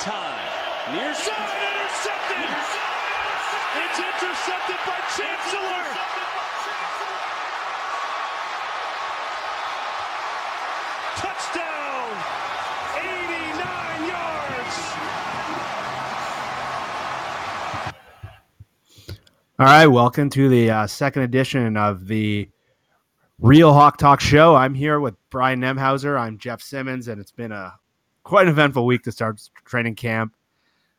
time. Near side, intercepted! It's intercepted by Chancellor! Touchdown! 89 yards! All right, welcome to the uh, second edition of the Real Hawk Talk Show. I'm here with Brian Nemhauser. I'm Jeff Simmons, and it's been a quite an eventful week to start training camp.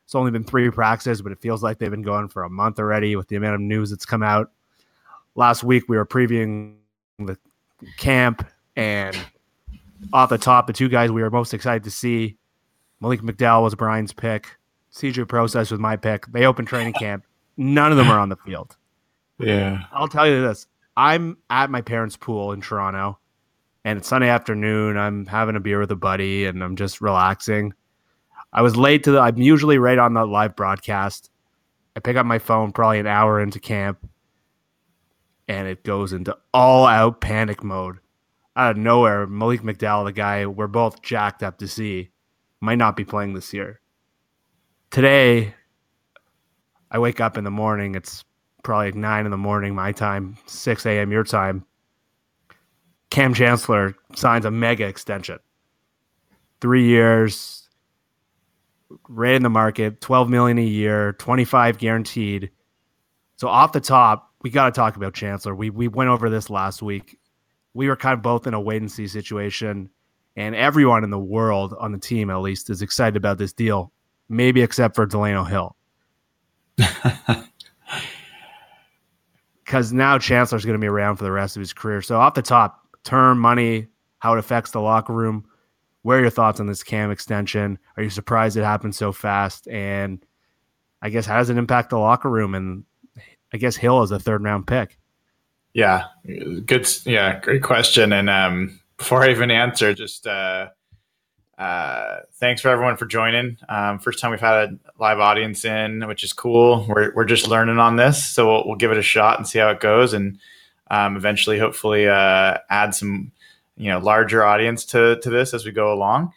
It's only been three practices, but it feels like they've been going for a month already with the amount of news that's come out. Last week, we were previewing the camp, and off the top, the two guys we were most excited to see Malik McDowell was Brian's pick, CJ Prosise was my pick. They opened training camp. None of them are on the field. Yeah. I'll tell you this. I'm at my parents' pool in Toronto and it's Sunday afternoon. I'm having a beer with a buddy and I'm just relaxing. I was late to the I'm usually right on the live broadcast. I pick up my phone probably an hour into camp and it goes into all out panic mode. Out of nowhere, Malik McDowell, the guy we're both jacked up to see, might not be playing this year. Today, I wake up in the morning. It's probably nine in the morning, my time, 6 a.m. your time. Kam Chancellor signs a mega extension. Three years, right in the market, 12 million a year, 25 guaranteed. So off the top, we got to talk about Chancellor. We we went over this last week. We were kind of both in a wait and see situation, and everyone in the world on the team, at least, is excited about this deal. Maybe except for Delano Hill. because now Chancellor's going to be around for the rest of his career. So off the top, term, money, how it affects the locker room. Where are your thoughts on this Kam extension? Are you surprised it happened so fast? And I guess how does it impact the locker room? And I guess Hill is a third round pick. Yeah, good. Yeah, great question. And um, before I even answer, just uh, uh, thanks for everyone for joining. Um, first time we've had a live audience in, which is cool. We're we're just learning on this, so we'll, we'll give it a shot and see how it goes, and um, eventually, hopefully, uh, add some you know larger audience to to this as we go along.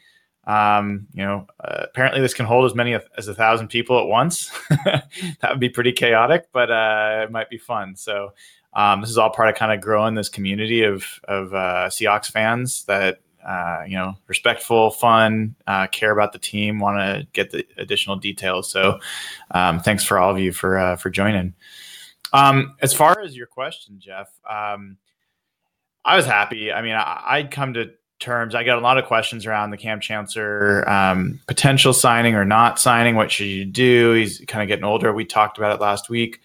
Um, you know, uh, apparently this can hold as many as a thousand people at once. that would be pretty chaotic, but uh, it might be fun. So. Um, this is all part of kind of growing this community of of uh, Seahawks fans that uh, you know, respectful, fun, uh, care about the team, want to get the additional details. So, um, thanks for all of you for uh, for joining. Um, as far as your question, Jeff, um, I was happy. I mean, I, I'd come to terms. I got a lot of questions around the Kam Chancellor um, potential signing or not signing. What should you do? He's kind of getting older. We talked about it last week.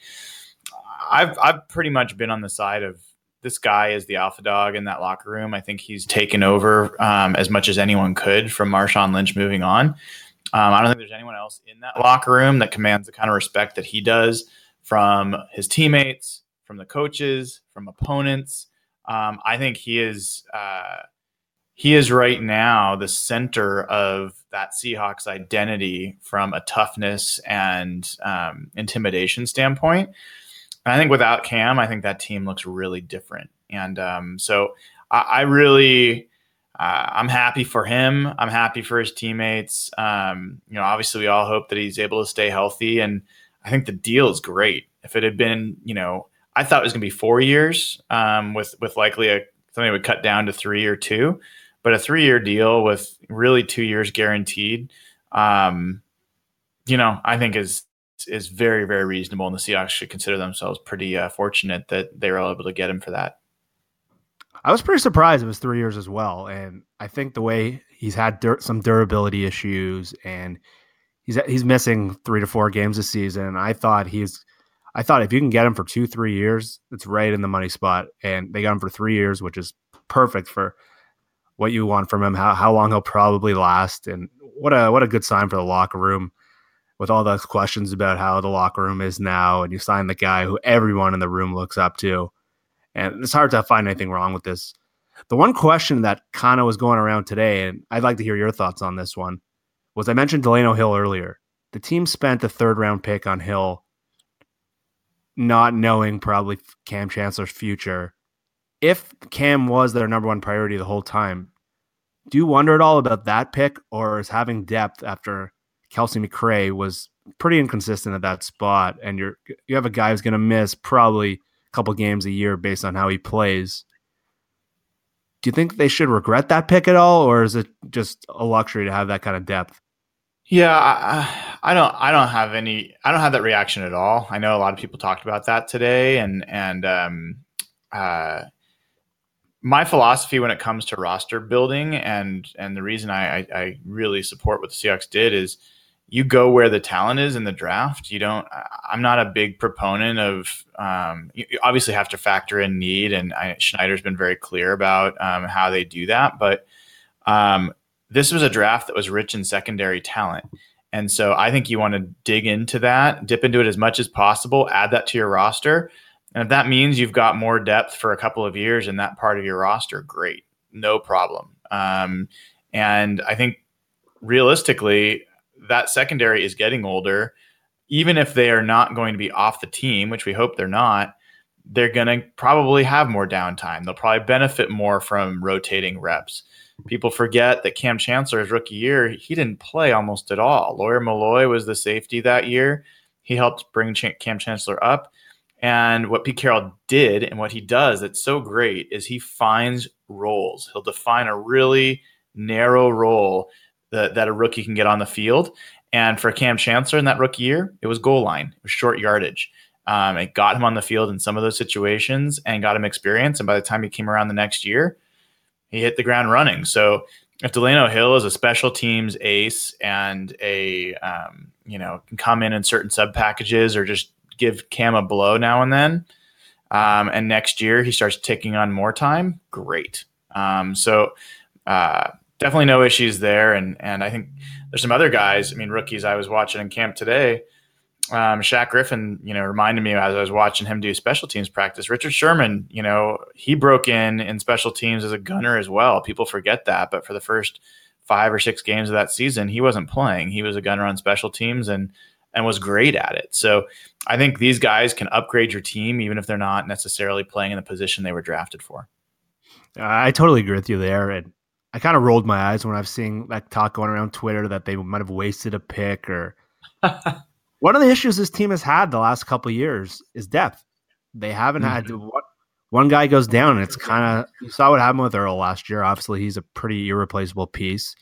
I've I've pretty much been on the side of this guy is the alpha dog in that locker room. I think he's taken over um, as much as anyone could from Marshawn Lynch moving on. Um, I don't think there's anyone else in that locker room that commands the kind of respect that he does from his teammates, from the coaches, from opponents. Um, I think he is uh, he is right now the center of that Seahawks identity from a toughness and um, intimidation standpoint. And I think without Kam, I think that team looks really different. And um, so I, I really, uh, I'm happy for him. I'm happy for his teammates. Um, you know, obviously, we all hope that he's able to stay healthy. And I think the deal is great. If it had been, you know, I thought it was going to be four years um, with with likely a something would cut down to three or two, but a three year deal with really two years guaranteed. Um, you know, I think is is very very reasonable, and the Seahawks should consider themselves pretty uh, fortunate that they were able to get him for that. I was pretty surprised it was three years as well, and I think the way he's had dur- some durability issues, and he's he's missing three to four games this season. I thought he's, I thought if you can get him for two three years, it's right in the money spot, and they got him for three years, which is perfect for what you want from him, how how long he'll probably last, and what a what a good sign for the locker room with all those questions about how the locker room is now, and you sign the guy who everyone in the room looks up to. And it's hard to find anything wrong with this. The one question that kind of was going around today, and I'd like to hear your thoughts on this one, was I mentioned Delano Hill earlier. The team spent the third round pick on Hill, not knowing probably Kam Chancellor's future. If Kam was their number one priority the whole time, do you wonder at all about that pick, or is having depth after Kelcie McCray was pretty inconsistent at that spot, and you're you have a guy who's going to miss probably a couple games a year based on how he plays. Do you think they should regret that pick at all, or is it just a luxury to have that kind of depth? Yeah, I, I don't. I don't have any. I don't have that reaction at all. I know a lot of people talked about that today, and and um, uh, my philosophy when it comes to roster building and and the reason I, I, I really support what the Seahawks did is you go where the talent is in the draft. You don't. I'm not a big proponent of. Um, you obviously have to factor in need, and I, Schneider's been very clear about um, how they do that. But um, this was a draft that was rich in secondary talent, and so I think you want to dig into that, dip into it as much as possible, add that to your roster, and if that means you've got more depth for a couple of years in that part of your roster, great, no problem. Um, and I think realistically, that secondary is getting older. Even if they are not going to be off the team, which we hope they're not, they're going to probably have more downtime. They'll probably benefit more from rotating reps. People forget that Kam Chancellor's rookie year, he didn't play almost at all. Lawyer Milloy was the safety that year. He helped bring Ch- Kam Chancellor up. And what Pete Carroll did and what he does that's so great is he finds roles. He'll define a really narrow role that, that a rookie can get on the field. And for Kam Chancellor in that rookie year, it was goal line, it was short yardage. Um, it got him on the field in some of those situations and got him experience. And by the time he came around the next year, he hit the ground running. So if Delano Hill is a special teams ace and a um, you know can come in in certain sub packages or just give Kam a blow now and then, um, and next year he starts taking on more time, great. Um, so uh, definitely no issues there. And and I think there's some other guys. I mean, rookies I was watching in camp today. Um, Shaq Griffin, you know, reminded me as I was watching him do special teams practice. Richard Sherman, you know, he broke in in special teams as a gunner as well. People forget that, but for the first five or six games of that season, he wasn't playing. He was a gunner on special teams and and was great at it. So I think these guys can upgrade your team even if they're not necessarily playing in the position they were drafted for. I totally agree with you there, and I kind of rolled my eyes when I've seen that talk going around Twitter that they might have wasted a pick or. One of the issues this team has had the last couple years is depth. They haven't mm-hmm. had to, one guy goes down, and it's kind of you saw what happened with Earl last year. Obviously, he's a pretty irreplaceable piece.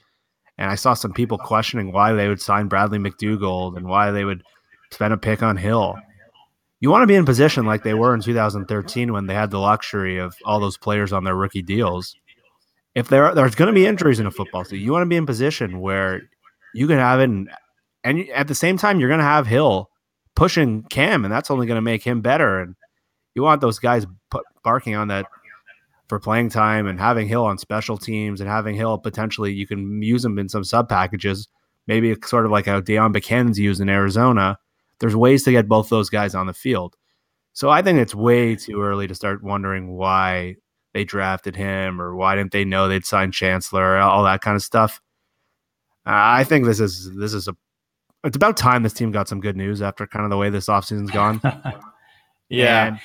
And I saw some people questioning why they would sign Bradley McDougald and why they would spend a pick on Hill. You want to be in position like they were in 2013 when they had the luxury of all those players on their rookie deals. If there are, there's going to be injuries in a football season, you want to be in position where you can have it, and at the same time, you're going to have Hill pushing Kam, and that's only going to make him better. And you want those guys barking on that for playing time and having Hill on special teams and having Hill potentially you can use him in some sub packages, maybe sort of like how Deone Bucannon's used in Arizona. There's ways to get both those guys on the field. So I think it's way too early to start wondering why they drafted him or why didn't they know they'd sign Chancellor, all that kind of stuff. I think this is this is a it's about time this team got some good news after kind of the way this offseason's gone. yeah. And,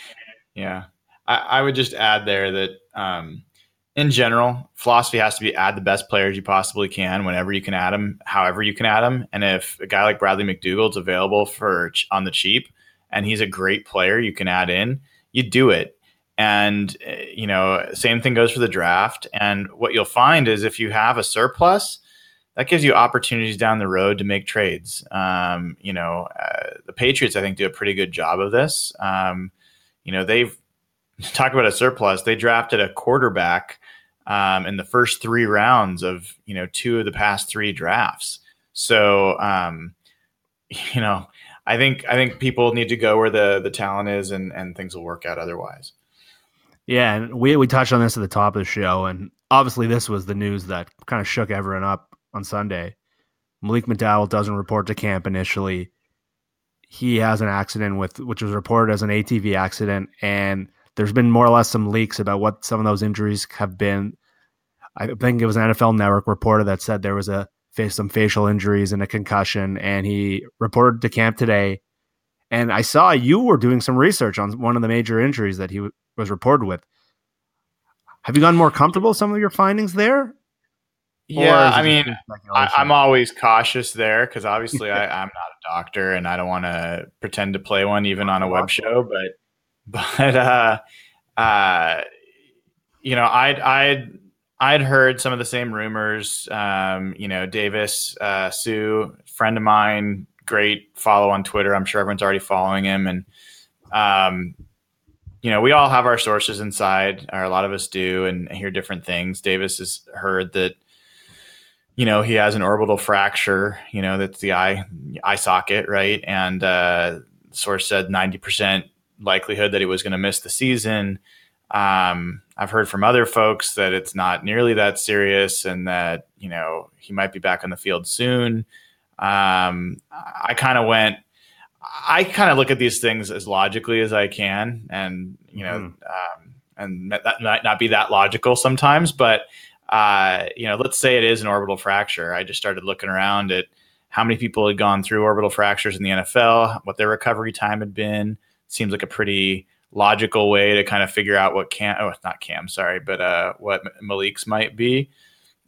yeah. I, I, would just add there that um, in general, philosophy has to be add the best players you possibly can whenever you can add them, however you can add them. And if a guy like Bradley McDougald's available for on the cheap and he's a great player you can add in, you do it. And eh, you know, same thing goes for the draft. And what you'll find is if you have a surplus, that gives you opportunities down the road to make trades. Um, you know, uh, the Patriots I think do a pretty good job of this. Um, you know, they've talk about a surplus. They drafted a quarterback um, in the first three rounds of you know two of the past three drafts. So um, you know, I think I think people need to go where the the talent is, and and things will work out otherwise. Yeah, and we we touched on this at the top of the show, and obviously this was the news that kind of shook everyone up on Sunday. Malik McDowell doesn't report to camp initially. He has an accident with which was reported as an ATV accident, and there's been more or less some leaks about what some of those injuries have been. I think it was an NFL Network reporter that said there was a face some facial injuries and a concussion, and he reported to camp today. And I saw you were doing some research on one of the major injuries that he w- was reported with. Have you gotten more comfortable with some of your findings there? Yeah, I mean, I, am always cautious there because obviously I, I'm not a doctor and I don't want to pretend to play one even on a web show. But, but uh, uh, you know, I'd I'd I'd heard some of the same rumors. Um, you know, Davis uh, Hsu, friend of mine, great follow on Twitter. I'm sure everyone's already following him, and um, you know, we all have our sources inside, or a lot of us do, and hear different things. Davis has heard that you know he has an orbital fracture you know that's the eye eye socket right? And uh source said 90% likelihood that he was going to miss the season. Um i've heard from other folks that it's not nearly that serious and that you know he might be back on the field soon. Um i kind of went i kind of look at these things as logically as i can and you know mm. um and that might not be that logical sometimes but uh, you know, let's say it is an orbital fracture. I just started looking around at how many people had gone through orbital fractures in the NFL, what their recovery time had been. Seems like a pretty logical way to kind of figure out what Kam, oh, not Kam, sorry, but uh, what Malik's might be.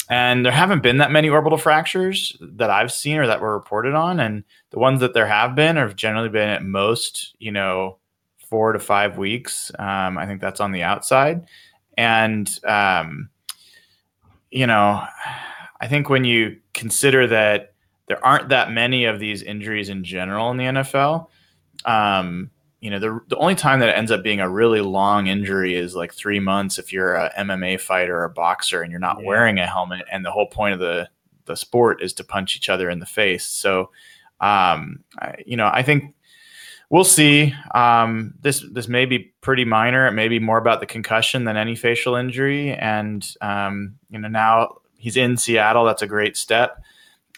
And there haven't been that many orbital fractures that I've seen or that were reported on. And the ones that there have been have generally been at most, you know, four to five weeks. Um, I think that's on the outside. And, um, you know, I think when you consider that there aren't that many of these injuries in general in the NFL, um, you know, the, the only time that it ends up being a really long injury is like three months if you're a MMA fighter or a boxer and you're not yeah. wearing a helmet. And the whole point of the, the sport is to punch each other in the face. So, um, I, you know, I think we'll see. Um, this this may be pretty minor. It may be more about the concussion than any facial injury. And um, you know, now he's in Seattle. That's a great step.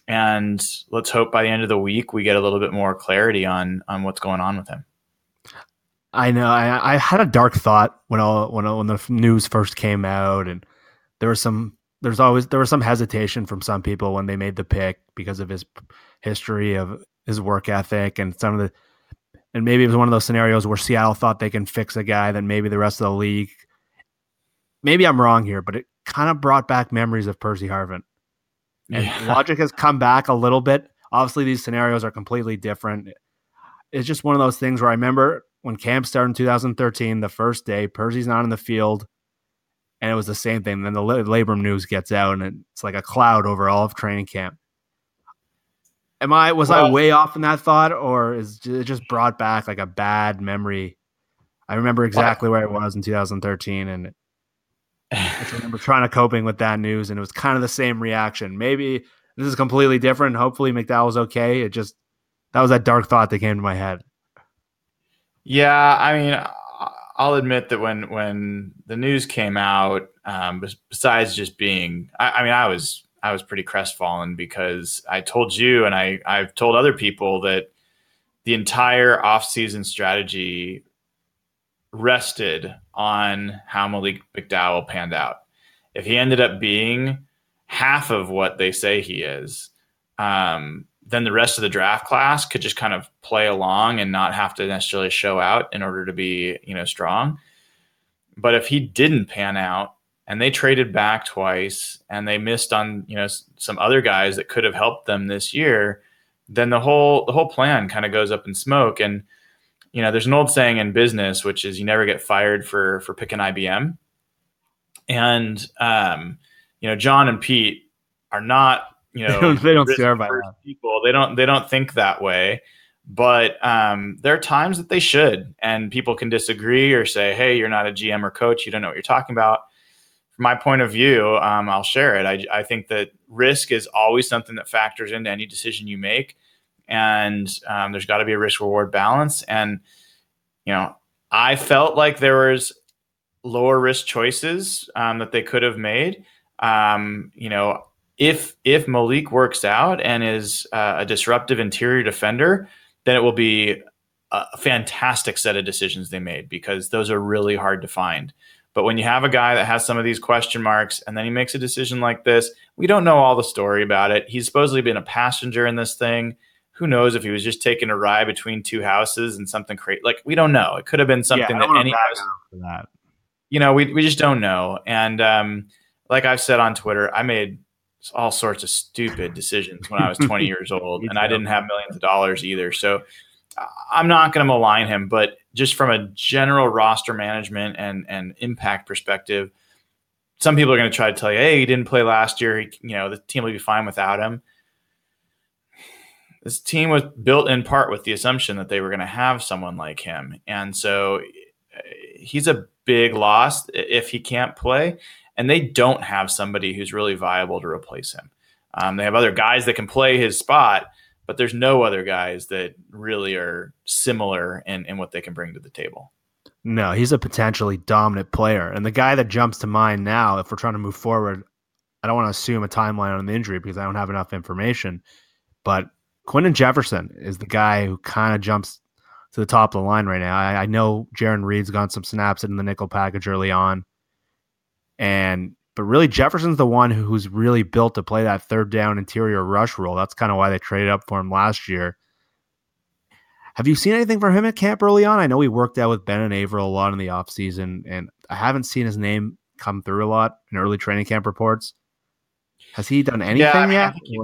And let's hope by the end of the week we get a little bit more clarity on on what's going on with him. I know. I, I had a dark thought when all when when the news first came out, and there was some. There's always there was some hesitation from some people when they made the pick because of his history of his work ethic and some of the and maybe it was one of those scenarios where Seattle thought they can fix a guy that maybe the rest of the league. Maybe I'm wrong here, but it kind of brought back memories of Percy Harvin. And yeah. logic has come back a little bit. Obviously, these scenarios are completely different. It's just one of those things where I remember when camp started in 2013, the first day, Percy's not in the field, and it was the same thing. Then the labor news gets out, and it's like a cloud over all of training camp. Am I was well, I way off in that thought, or is it just brought back like a bad memory? I remember exactly where I was in 2013, and I remember trying to coping with that news, and it was kind of the same reaction. Maybe this is completely different. Hopefully, McDowell's okay. It just that was that dark thought that came to my head. Yeah, I mean, I'll admit that when when the news came out, um, besides just being, I, I mean, I was I was pretty crestfallen because I told you and I, I've told other people that the entire offseason strategy rested on how Malik McDowell panned out. If he ended up being half of what they say he is, um, then the rest of the draft class could just kind of play along and not have to necessarily show out in order to be, you know, strong. But if he didn't pan out, and they traded back twice and they missed on you know some other guys that could have helped them this year then the whole the whole plan kind of goes up in smoke. And you know there's an old saying in business which is you never get fired for for picking IBM and um you know John and Pete are not you know they don't, they don't by people. They don't they don't think that way. But um, there are times that they should and people can disagree or say hey you're not a gm or coach. You don't know what you're talking about from my point of view, um, I'll share it. I, I think that risk is always something that factors into any decision you make, and um, there's got to be a risk reward balance. And you know, I felt like there was lower risk choices um, that they could have made. Um, you know, if if Malik works out and is uh, a disruptive interior defender, then it will be a fantastic set of decisions they made because those are really hard to find. But when you have a guy that has some of these question marks and then he makes a decision like this, we don't know all the story about it. He's supposedly been a passenger in this thing. Who knows if he was just taking a ride between two houses and something crazy? Like we don't know. It could have been something yeah, that any. That. You know, we we just don't know. And um, like I've said on Twitter, I made all sorts of stupid decisions when I was 20 years old, and I didn't have millions of dollars either. So I'm not going to malign him, but just from a general roster management and and impact perspective, some people are going to try to tell you, "Hey, he didn't play last year. He, you know, the team will be fine without him." This team was built in part with the assumption that they were going to have someone like him, and so uh, he's a big loss if he can't play. And they don't have somebody who's really viable to replace him. Um, they have other guys that can play his spot, but there's no other guys that really are similar in, in what they can bring to the table. No, he's a potentially dominant player. And the guy that jumps to mind now, if we're trying to move forward, I don't want to assume a timeline on the injury because I don't have enough information. But Quinton Jefferson is the guy who kind of jumps to the top of the line right now. I, I know Jarran Reed's gotten some snaps in the nickel package early on. And but really Jefferson's the one who's really built to play that third down interior rush role. That's kind of why they traded up for him last year. Have you seen anything from him at camp early on? I know he worked out with Ben and Avril a lot in the offseason, and I haven't seen his name come through a lot in early training camp reports. Has he done anything yeah, I mean, yet? He,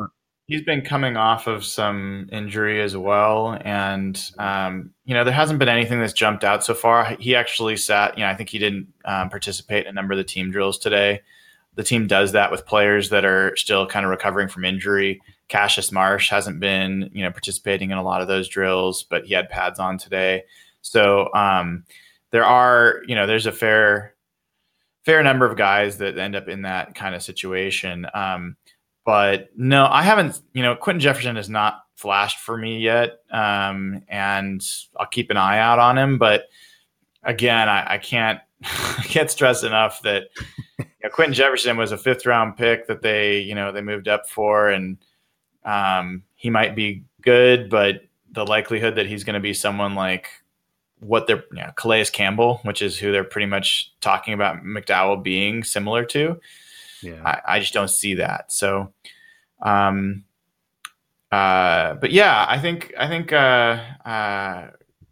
he's been coming off of some injury as well, and um, you know there hasn't been anything that's jumped out so far. He actually sat, you know, I think he didn't um, participate in a number of the team drills today the team does that with players that are still kind of recovering from injury. Cassius Marsh hasn't been, you know, participating in a lot of those drills, but he had pads on today. So um, there are, you know, there's a fair, fair number of guys that end up in that kind of situation. Um, but no, I haven't. You know, Quinton Jefferson has not flashed for me yet, um, and I'll keep an eye out on him. But again, I, I can't, I can't stress enough that know, Quinton Jefferson was a fifth round pick that they, you know, they moved up for, and um, he might be good, but the likelihood that he's going to be someone like what they're, you know, Calais Campbell, which is who they're pretty much talking about McDowell being similar to, yeah. I, I just don't see that. So, um, uh, but yeah, I think I think uh, uh,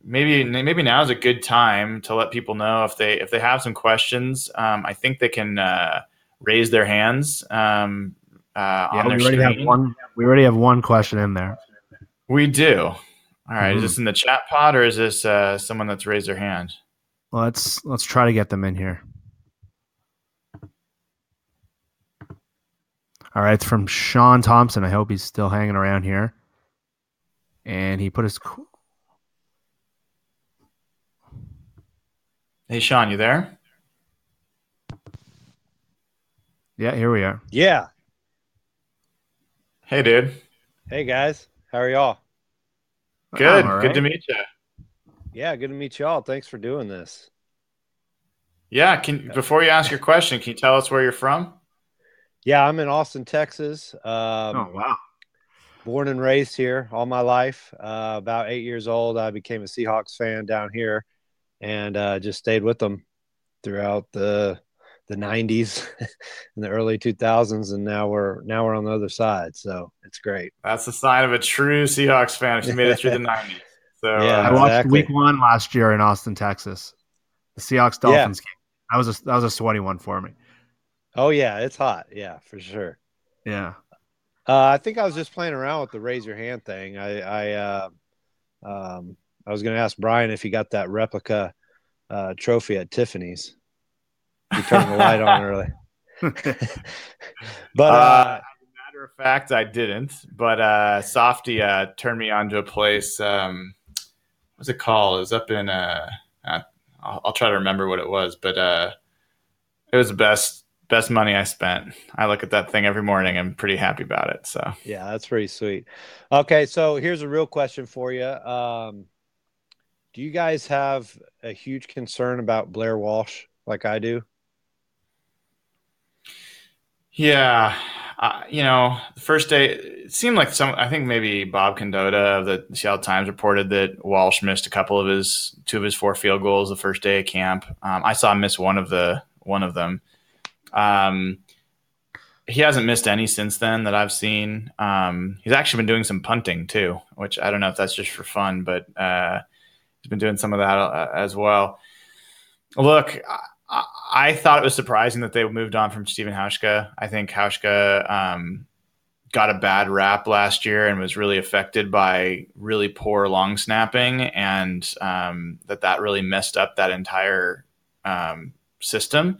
maybe maybe now is a good time to let people know if they if they have some questions. Um, I think they can uh, raise their hands. Um, uh, yeah, we already screen. have one. We already have one question in there. We do. All right. Mm-hmm. Is this in the chat pod or is this uh, someone that's raised their hand? Well, let's let's try to get them in here. All right, it's from Sean Thompson. I hope he's still hanging around here. And he put his Hey, Sean, you there? Yeah, here we are. Yeah. Hey, dude. Hey, guys. How are y'all? Good. Right. Good to meet you. Yeah, good to meet y'all. Thanks for doing this. Yeah. Can before you ask your question, can you tell us where you're from? Yeah, I'm in Austin, Texas. Um, oh wow. Born and raised here all my life. Uh, about eight years old, I became a Seahawks fan down here and uh, just stayed with them throughout the the 90s and the early 2000s and now we're now we're on the other side so it's great. That's the sign of a true seahawks fan if you made it through the 90s so yeah uh, i watched exactly. week one last year in austin texas. The seahawks dolphins yeah. game. That was a that was a sweaty one for me. Oh yeah it's hot. Yeah for sure. Yeah. Uh, i think i was just playing around with the raise your hand thing. I i uh, um, I was going to ask Brian if he got that replica uh, trophy at Tiffany's. He turned the light on early. but uh, uh, matter of fact, I didn't. But uh, Softy uh, turned me on to a place. Um, what's it called? It was up in. Uh, uh, I'll, I'll, try to remember what it was, but uh, it was the best best money I spent. I look at that thing every morning. I'm pretty happy about it. So yeah, that's pretty sweet. Okay, so here's a real question for you. Um, do you guys have a huge concern about Blair Walsh like I do? Yeah, uh, you know, the first day it seemed like some. I think maybe Bob Condotta of the Seattle Times reported that Walsh missed a couple of his two of his four field goals the first day of camp. Um, I saw him miss one of the one of them. Um, he hasn't missed any since then that I've seen. Um, he's actually been doing some punting too, which I don't know if that's just for fun, but uh, been doing some of that uh, as well. Look, I thought it was surprising that they moved on from Stephen Hauschka. I think Hauschka um, got a bad rap last year and was really affected by really poor long snapping, and um, that that really messed up that entire um, system,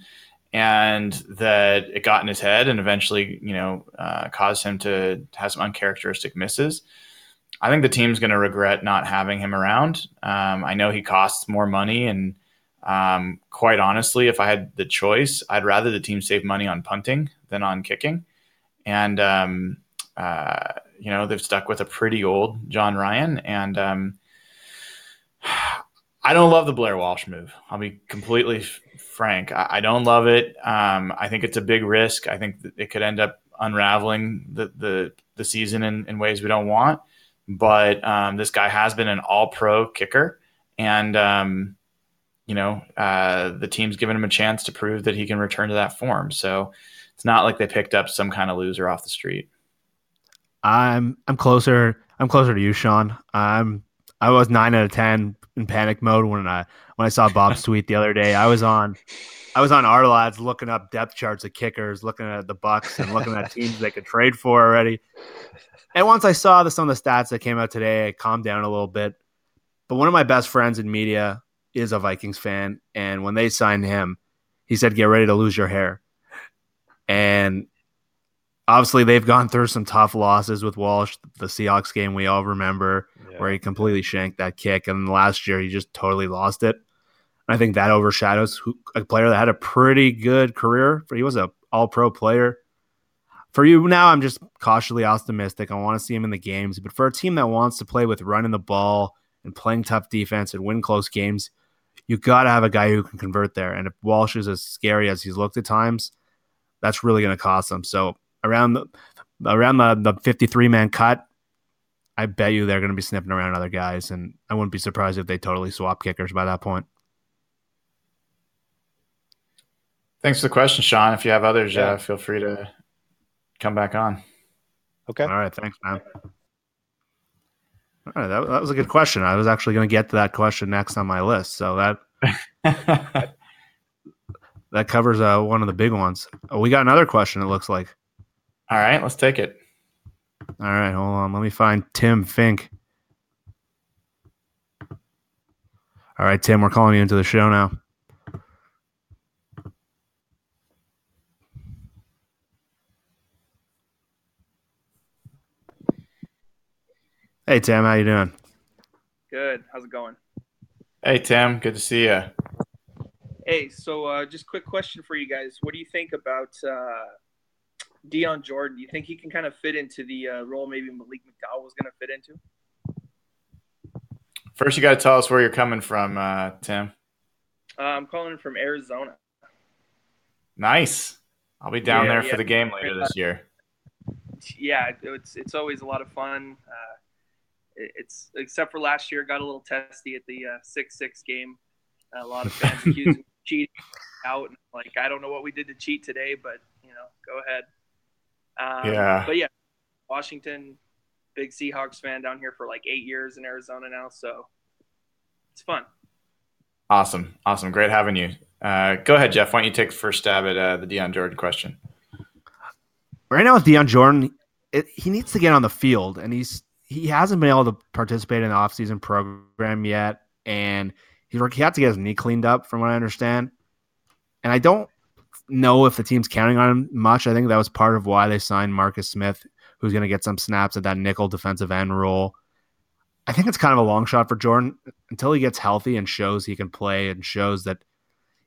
and that it got in his head and eventually, you know, uh, caused him to have some uncharacteristic misses. I think the team's going to regret not having him around. Um, I know he costs more money and um, quite honestly, if I had the choice, I'd rather the team save money on punting than on kicking. And, um, uh, you know, they've stuck with a pretty old Jon Ryan. And um, I don't love the Blair Walsh move. I'll be completely frank. I, I, don't love it. Um, I think it's a big risk. I think it could end up unraveling the, the, the season in, in ways we don't want. But um, this guy has been an all pro kicker. And, um, you know, uh, the team's given him a chance to prove that he can return to that form. So it's not like they picked up some kind of loser off the street. I'm I'm closer. I'm closer to you, Sean. I'm I was nine out of ten in panic mode when I when I saw Bob's tweet the other day. I was on I was on Ourlads looking up depth charts of kickers, looking at the Bucks and looking at teams they could trade for already. And once I saw the, some of the stats that came out today, I calmed down a little bit. But one of my best friends in media is a Vikings fan, and when they signed him, he said, "Get ready to lose your hair." And obviously, they've gone through some tough losses with Walsh. The Seahawks game we all remember, yeah. where he completely shanked that kick, and last year he just totally lost it. I think that overshadows who, a player that had a pretty good career. He was a All Pro player. For you now, I'm just cautiously optimistic. I want to see him in the games, but for a team that wants to play with running the ball and playing tough defense and win close games, you got to have a guy who can convert there. And if Walsh is as scary as he's looked at times, that's really going to cost them. So around the around the, the 53 man cut, I bet you they're going to be sniffing around other guys, and I wouldn't be surprised if they totally swap kickers by that point. Thanks for the question, Sean. If you have others, yeah. uh, feel free to come back on. Okay. All right. Thanks, man. All right, that, that was a good question. I was actually going to get to that question next on my list. So that that covers uh, one of the big ones. Oh, we got another question. It looks like. All right, let's take it. All right, hold on. Let me find Tim Fink. All right, Tim, we're calling you into the show now. Hey Tim, how you doing? Good. How's it going? Hey Tim, good to see you. Hey, so uh, just quick question for you guys. What do you think about uh, Dion Jordan? Do you think he can kind of fit into the uh, role maybe Malik McDowell was going to fit into? First, you got to tell us where you're coming from, uh, Tim. Uh, I'm calling from Arizona. Nice. I'll be down yeah, there yeah. for the game later this year. Yeah, it's it's always a lot of fun. Uh, it's except for last year, got a little testy at the uh, six six game. A lot of fans accusing cheating out. And like I don't know what we did to cheat today, but you know, go ahead. Um, yeah. But yeah, Washington, big Seahawks fan down here for like eight years in Arizona now, so it's fun. Awesome, awesome, great having you. Uh, go ahead, Jeff. Why don't you take the first stab at uh, the Dion Jordan question? Right now with Dion Jordan, it, he needs to get on the field, and he's he hasn't been able to participate in the offseason program yet, and he's he had to get his knee cleaned up, from what I understand. And I don't know if the team's counting on him much. I think that was part of why they signed Marcus Smith, who's going to get some snaps at that nickel defensive end role. I think it's kind of a long shot for Jordan until he gets healthy and shows he can play and shows that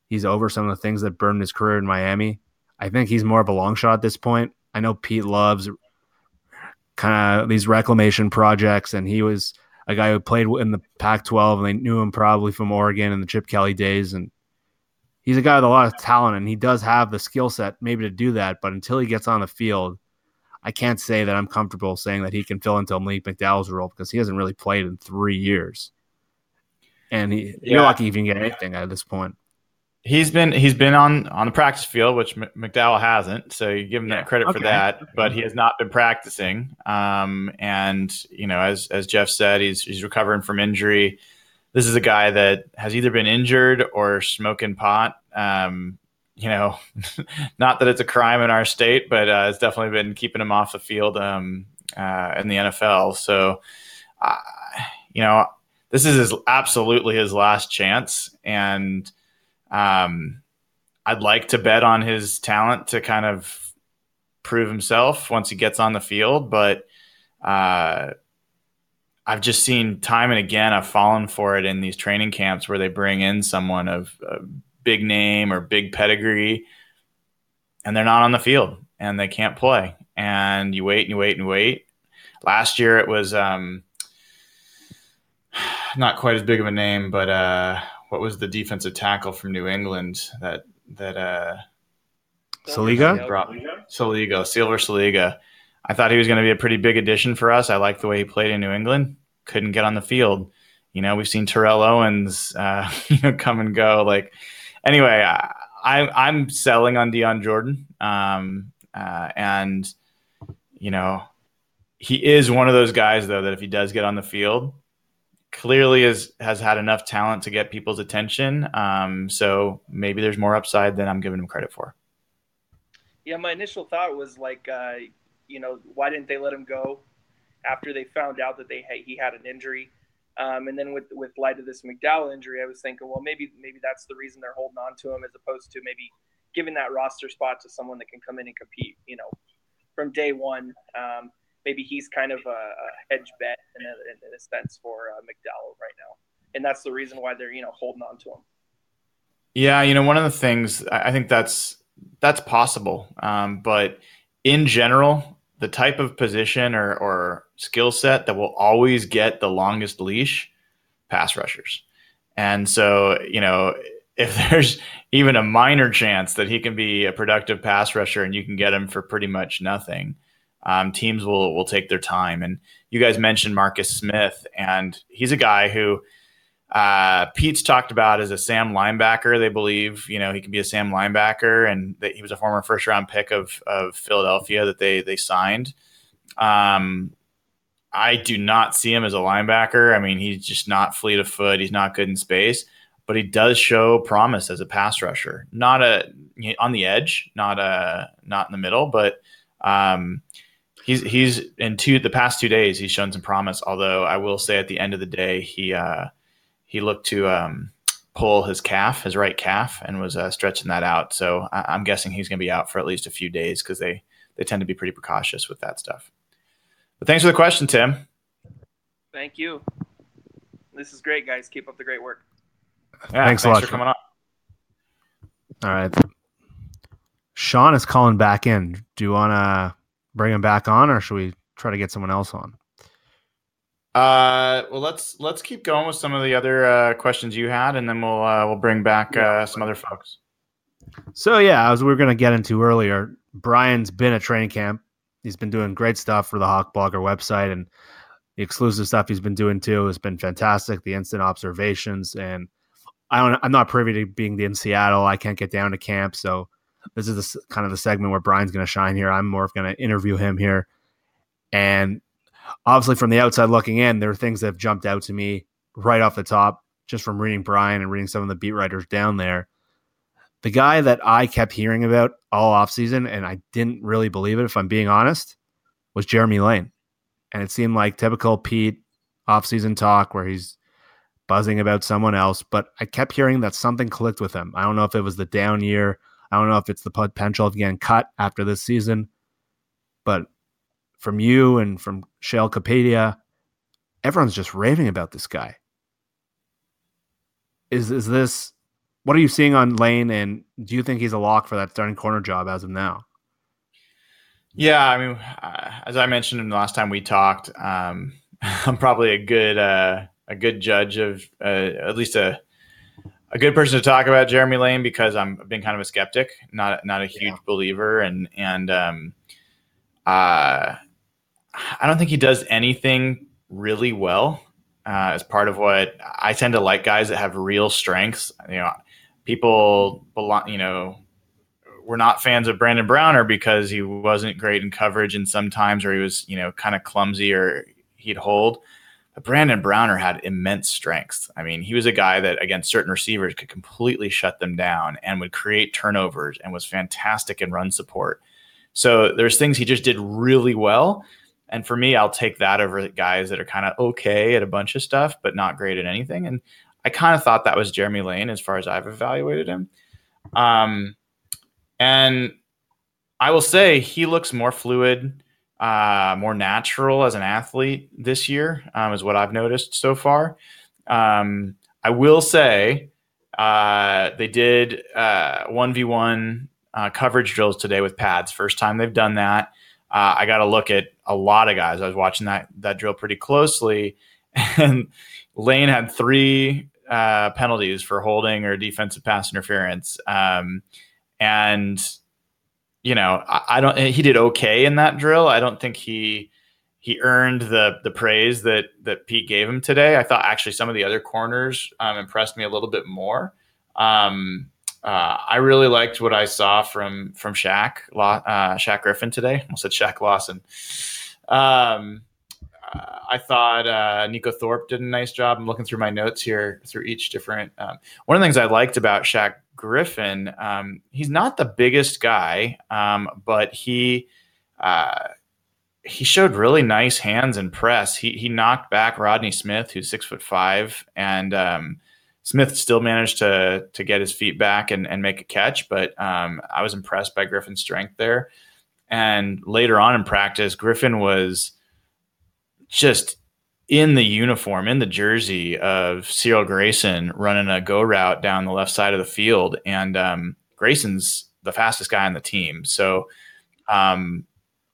he's over some of the things that burned his career in Miami. I think he's more of a long shot at this point. I know Pete loves kind of these reclamation projects, and he was a guy who played in the Pac-12, and they knew him probably from Oregon and the Chip Kelly days, and he's a guy with a lot of talent, and he does have the skill set maybe to do that. But until he gets on the field, I can't say that I'm comfortable saying that he can fill into Malik McDowell's role because he hasn't really played in three years, and he, yeah. you're lucky if you can get anything at this point. He's been he's been on on the practice field, which McDowell hasn't. So you give him yeah. that credit okay. for that. But he has not been practicing. Um, and you know, as as Jeff said, he's he's recovering from injury. This is a guy that has either been injured or smoking pot um, you know, not that it's a crime in our state, but uh, it's definitely been keeping him off the field um, uh, in the NFL. So, uh, you know, this is his, absolutely his last chance, and um, I'd like to bet on his talent to kind of prove himself once he gets on the field, but uh, I've just seen time and again I've fallen for it in these training camps where they bring in someone of a big name or big pedigree and they're not on the field and they can't play. And you wait and you wait and wait. Last year it was um, not quite as big of a name but uh, what was the defensive tackle from new england that that uh Siliga? Siliga, Sealver Siliga. I thought he was going to be a pretty big addition for us. I like the way he played in New England. Couldn't get on the field. You know, we've seen Terrell Owens, uh, you know, come and go. Like, anyway, I, I'm selling on Dion Jordan, um, uh, and you know, he is one of those guys though that if he does get on the field, clearly is has had enough talent to get people's attention. Um, so maybe there's more upside than I'm giving him credit for. Yeah, my initial thought was like, uh, you know, why didn't they let him go after they found out that they he had an injury? Um, and then with with light of this McDowell injury, I was thinking, well, maybe maybe that's the reason they're holding on to him, as opposed to maybe giving that roster spot to someone that can come in and compete. You know, from day one. Um, maybe he's kind of a, a hedge bet in a, in a, sense for uh, McDowell right now, and that's the reason why they're you know holding on to him. Yeah, you know, one of the things I think that's that's possible, um, but in general, the type of position or, or skill set that will always get the longest leash, pass rushers. And so, you know, if there's even a minor chance that he can be a productive pass rusher and you can get him for pretty much nothing, um, teams will will take their time. And you guys mentioned Marcus Smith, and he's a guy who uh, Pete's talked about as a Sam linebacker. They believe, you know, he can be a Sam linebacker, and that he was a former first round pick of of Philadelphia that they they signed. Um, I do not see him as a linebacker. I mean, he's just not fleet of foot. He's not good in space, but he does show promise as a pass rusher. Not a on the edge, not a not in the middle, but um, he's he's in two the past two days he's shown some promise. Although I will say at the end of the day he. Uh, he looked to um, pull his calf, his right calf, and was uh, stretching that out. So I- am guessing he's going to be out for at least a few days because they they tend to be pretty precautious with that stuff. But thanks for the question, Tim. Thank you. This is great, guys. Keep up the great work. Yeah, thanks, thanks a lot for coming on. All right. Sean is calling back in. Do you want to bring him back on, or should we try to get someone else on? Uh, well, let's let's keep going with some of the other uh, questions you had, and then we'll uh, we'll bring back uh, some other folks. So yeah, as we were going to get into earlier, Brian's been at training camp. He's been doing great stuff for the Hawk Blogger website, and the exclusive stuff he's been doing too has been fantastic. The instant observations, and I don't, I'm not privy to being in Seattle. I can't get down to camp, so this is the, kind of the segment where Brian's going to shine here. I'm more going to interview him here, and obviously from the outside looking in, there are things that have jumped out to me right off the top, just from reading Brian and reading some of the beat writers down there. The guy that I kept hearing about all offseason, and I didn't really believe it, if I'm being honest, was Jeremy Lane. And it seemed like typical Pete offseason talk where he's buzzing about someone else, but I kept hearing that something clicked with him. I don't know if it was the down year. I don't know if it's the potential of getting cut after this season, but from you and from Sheil Kapadia, everyone's just raving about this guy. Is is this what are you seeing on Lane and do you think he's a lock for that starting corner job as of now? Yeah, I mean, uh, as I mentioned in the last time we talked, um, I'm probably a good uh, a good judge of uh, at least a a good person to talk about Jeremy Lane because I'm I've been kind of a skeptic, not not a huge yeah. believer, and and um, uh, I don't think he does anything really well. Uh, as part of what I tend to like guys that have real strengths. You know, people belong. You know, we're not fans of Brandon Browner because he wasn't great in coverage and sometimes, or he was you know kind of clumsy or he'd hold. But Brandon Browner had immense strength. I mean, he was a guy that against certain receivers could completely shut them down and would create turnovers and was fantastic in run support. So there's things he just did really well. And for me, I'll take that over guys that are kind of okay at a bunch of stuff, but not great at anything. And I kind of thought that was Jeremy Lane as far as I've evaluated him. Um, and I will say he looks more fluid, uh, more natural as an athlete this year, um, is what I've noticed so far. Um, I will say uh, they did uh, 1v1 uh, coverage drills today with pads. First time they've done that. Uh, I got to look at a lot of guys. I was watching that that drill pretty closely, and Lane had three uh, penalties for holding or defensive pass interference. Um, and you know, I, I, don't. He did okay in that drill. I don't think he he earned the the praise that that Pete gave him today. I thought actually some of the other corners um, impressed me a little bit more. Um, uh, I really liked what I saw from from Shaq uh, Shaq Griffin today. I almost said Shaq Lawson. Um, I thought uh, Neiko Thorpe did a nice job. I'm looking through my notes here through each different. Um, one of the things I liked about Shaq Griffin, um, he's not the biggest guy, um, but he uh, he showed really nice hands and press. He he knocked back Rodney Smith, who's six foot five, and um, Smith still managed to to get his feet back and, and make a catch. But um, I was impressed by Griffin's strength there. And later on in practice, Griffin was just in the uniform, in the jersey of Cyril Grayson running a go route down the left side of the field. And um, Grayson's the fastest guy on the team. So um,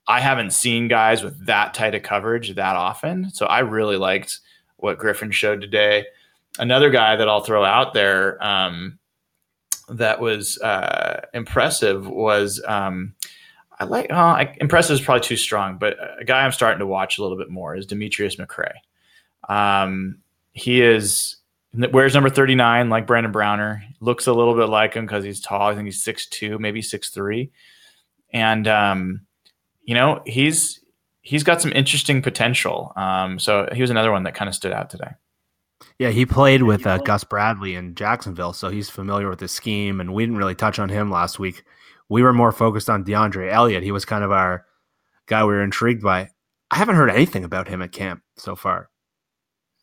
I haven't seen guys with that tight of coverage that often. So I really liked what Griffin showed today. Another guy that I'll throw out there um, that was uh, impressive was um, I like uh, impressive is probably too strong, but a guy I'm starting to watch a little bit more is Demetrius McCray. Um, he is wears number 39 like Brandon Browner. Looks a little bit like him because he's tall. I think he's 6'2, maybe 6'3. And um, you know, he's he's got some interesting potential. Um, so he was another one that kind of stood out today. Yeah, he played with uh, Gus Bradley in Jacksonville, so he's familiar with the scheme. And we didn't really touch on him last week we were more focused on DeAndre Elliott. He was kind of our guy we were intrigued by. I haven't heard anything about him at camp so far.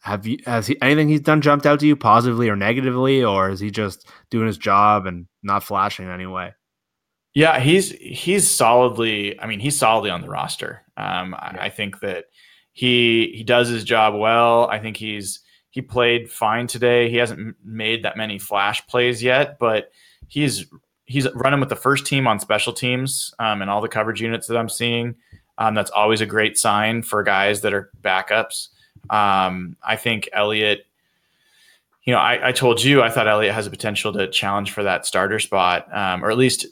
Have you has he anything he's done jumped out to you positively or negatively, or is he just doing his job and not flashing in any way? Yeah, he's he's solidly. I mean, he's solidly on the roster. Um, I, I think that he he does his job well. I think he's he played fine today. He hasn't made that many flash plays yet, but he's he's running with the first team on special teams um, and all the coverage units that I'm seeing. Um, that's always a great sign for guys that are backups. Um, I think Elliott, you know, I, I, told you I thought Elliott has a potential to challenge for that starter spot, um, or at least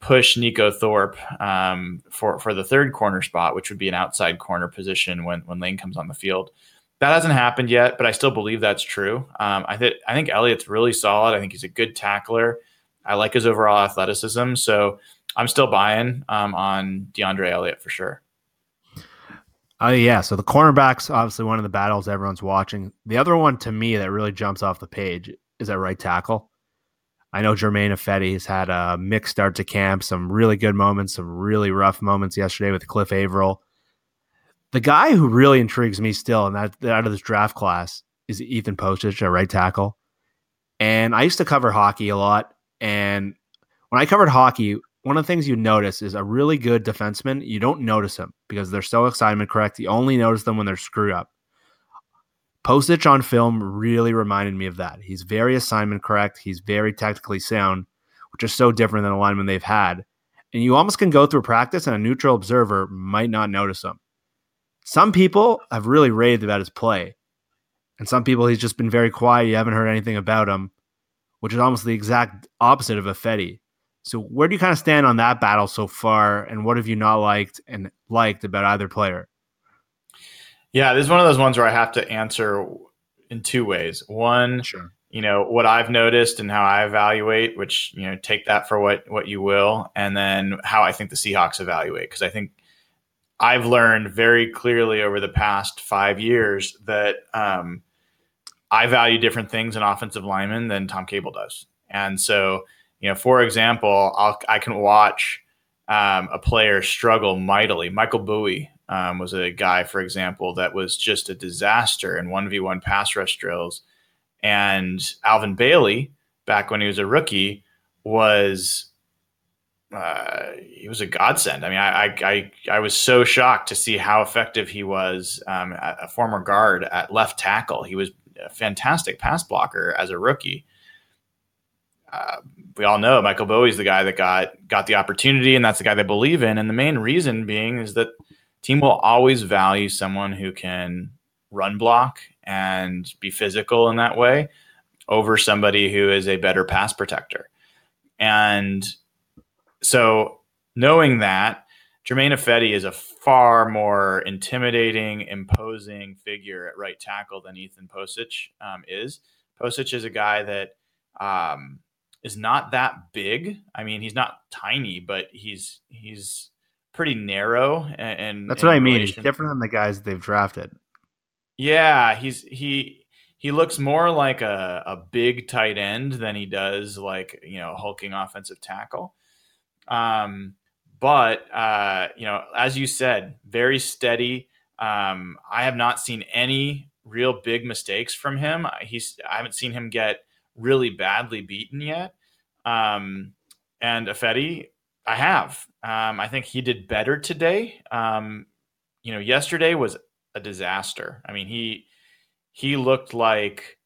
push Neiko Thorpe um, for for the third corner spot, which would be an outside corner position when when Lane comes on the field. That hasn't happened yet, but I still believe that's true. Um, I think I think Elliott's really solid. I think he's a good tackler. I like his overall athleticism. So I'm still buying um, on DeAndre Elliott for sure. Oh uh, yeah, so the cornerbacks obviously one of the battles everyone's watching. The other one to me that really jumps off the page is that right tackle. I know Germain Ifedi has had a mixed start to camp, some really good moments, some really rough moments yesterday with Cliff Avril. The guy who really intrigues me still, and that out of this draft class, is Ethan Pocic, a right tackle. And I used to cover hockey a lot, and when I covered hockey, one of the things you notice is a really good defenseman. You don't notice them because they're so assignment correct. You only notice them when they're screwed up. Pocic on film really reminded me of that. He's very assignment correct. He's very technically sound, which is so different than the lineman they've had. And you almost can go through practice and a neutral observer might not notice him. Some people have really raved about his play. And some people he's just been very quiet. You haven't heard anything about him which is almost the exact opposite of Ifedi. So where do you kind of stand on that battle so far, and what have you not liked and liked about either player? Yeah, this is one of those ones where I have to answer in two ways. One, sure. you know, what I've noticed and how I evaluate, which you know, take that for what what you will, and then how I think the Seahawks evaluate, because I think I've learned very clearly over the past five years that um, I value different things in offensive linemen than Tom Cable does. And so, you know, for example, I'll, I can watch um, a player struggle mightily. Michael Bowie um, was a guy, for example, that was just a disaster in 1v1 pass rush drills. And Alvin Bailey, back when he was a rookie, was uh, he was a godsend. I mean, I, I I was so shocked to see how effective he was. Um, a former guard at left tackle, he was a fantastic pass blocker as a rookie. Uh, we all know Michael Bowie's the guy that got got the opportunity, and that's the guy they believe in. And the main reason being is that team will always value someone who can run block and be physical in that way over somebody who is a better pass protector. And so knowing that, Germain Ifedi is a far more intimidating, imposing figure at right tackle than Ethan Pocic um, is. Pocic is a guy that um, is not that big. I mean, he's not tiny, but he's he's pretty narrow. And that's what I mean. He's different than the guys they've drafted. Yeah, he's he he looks more like a, a big tight end than he does like you know hulking offensive tackle. Um, but uh, you know, as you said, very steady. Um, I have not seen any real big mistakes from him. He's I haven't seen him get really badly beaten yet. Um, and Ifedi, I have. Um, I think he did better today. Um, you know, yesterday was a disaster. I mean, he he looked like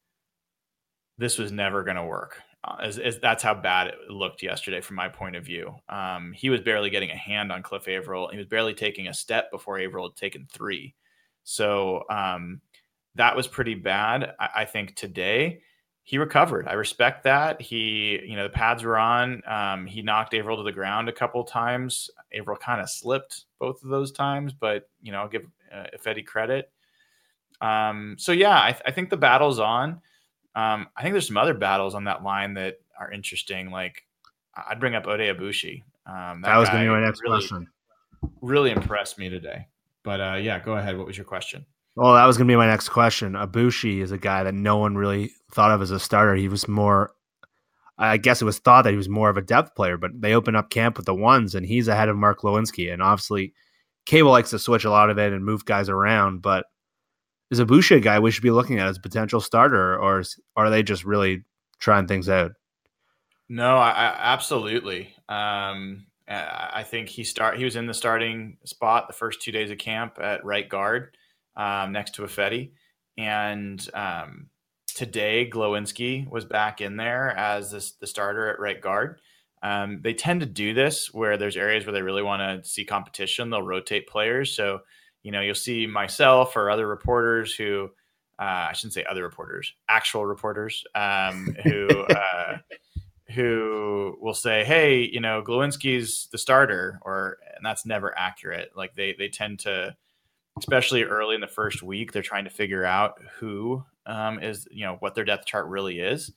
this was never going to work. Uh, as, as, that's how bad it looked yesterday from my point of view. Um, he was barely getting a hand on Cliff Avril. He was barely taking a step before Avril had taken three. So um, that was pretty bad. I, I, think today he recovered. I respect that. He, you know, the pads were on. Um, he knocked Avril to the ground a couple times. Avril kind of slipped both of those times, but you know, I'll give uh, Ifedi credit. Um, so yeah, I, th- I think the battle's on. Um, I think there's some other battles on that line that are interesting. Like I'd bring up Oday Aboushi. Um, that, that was going to be my next really, question. Really impressed me today. But uh, yeah, go ahead. What was your question? Well, that was going to be my next question. Abushi is a guy that no one really thought of as a starter. He was more, I guess it was thought that he was more of a depth player, but they open up camp with the ones, and he's ahead of Mark Glowinski. And obviously, Cable likes to switch a lot of it and move guys around, but is a guy we should be looking at as a potential starter, or is, are they just really trying things out? No, I, I absolutely. Um, I think he start. He was in the starting spot the first two days of camp at right guard, um, next to Ifedi, and um, today Glowinski was back in there as this, the starter at right guard. Um, they tend to do this where there's areas where they really want to see competition. They'll rotate players. So you know, you'll see myself or other reporters who, uh, I shouldn't say other reporters, actual reporters um, who uh, who will say, "Hey, you know, Glowinski's the starter," or and that's never accurate. Like they they tend to, especially early in the first week, they're trying to figure out who um, is you know what their depth chart really is.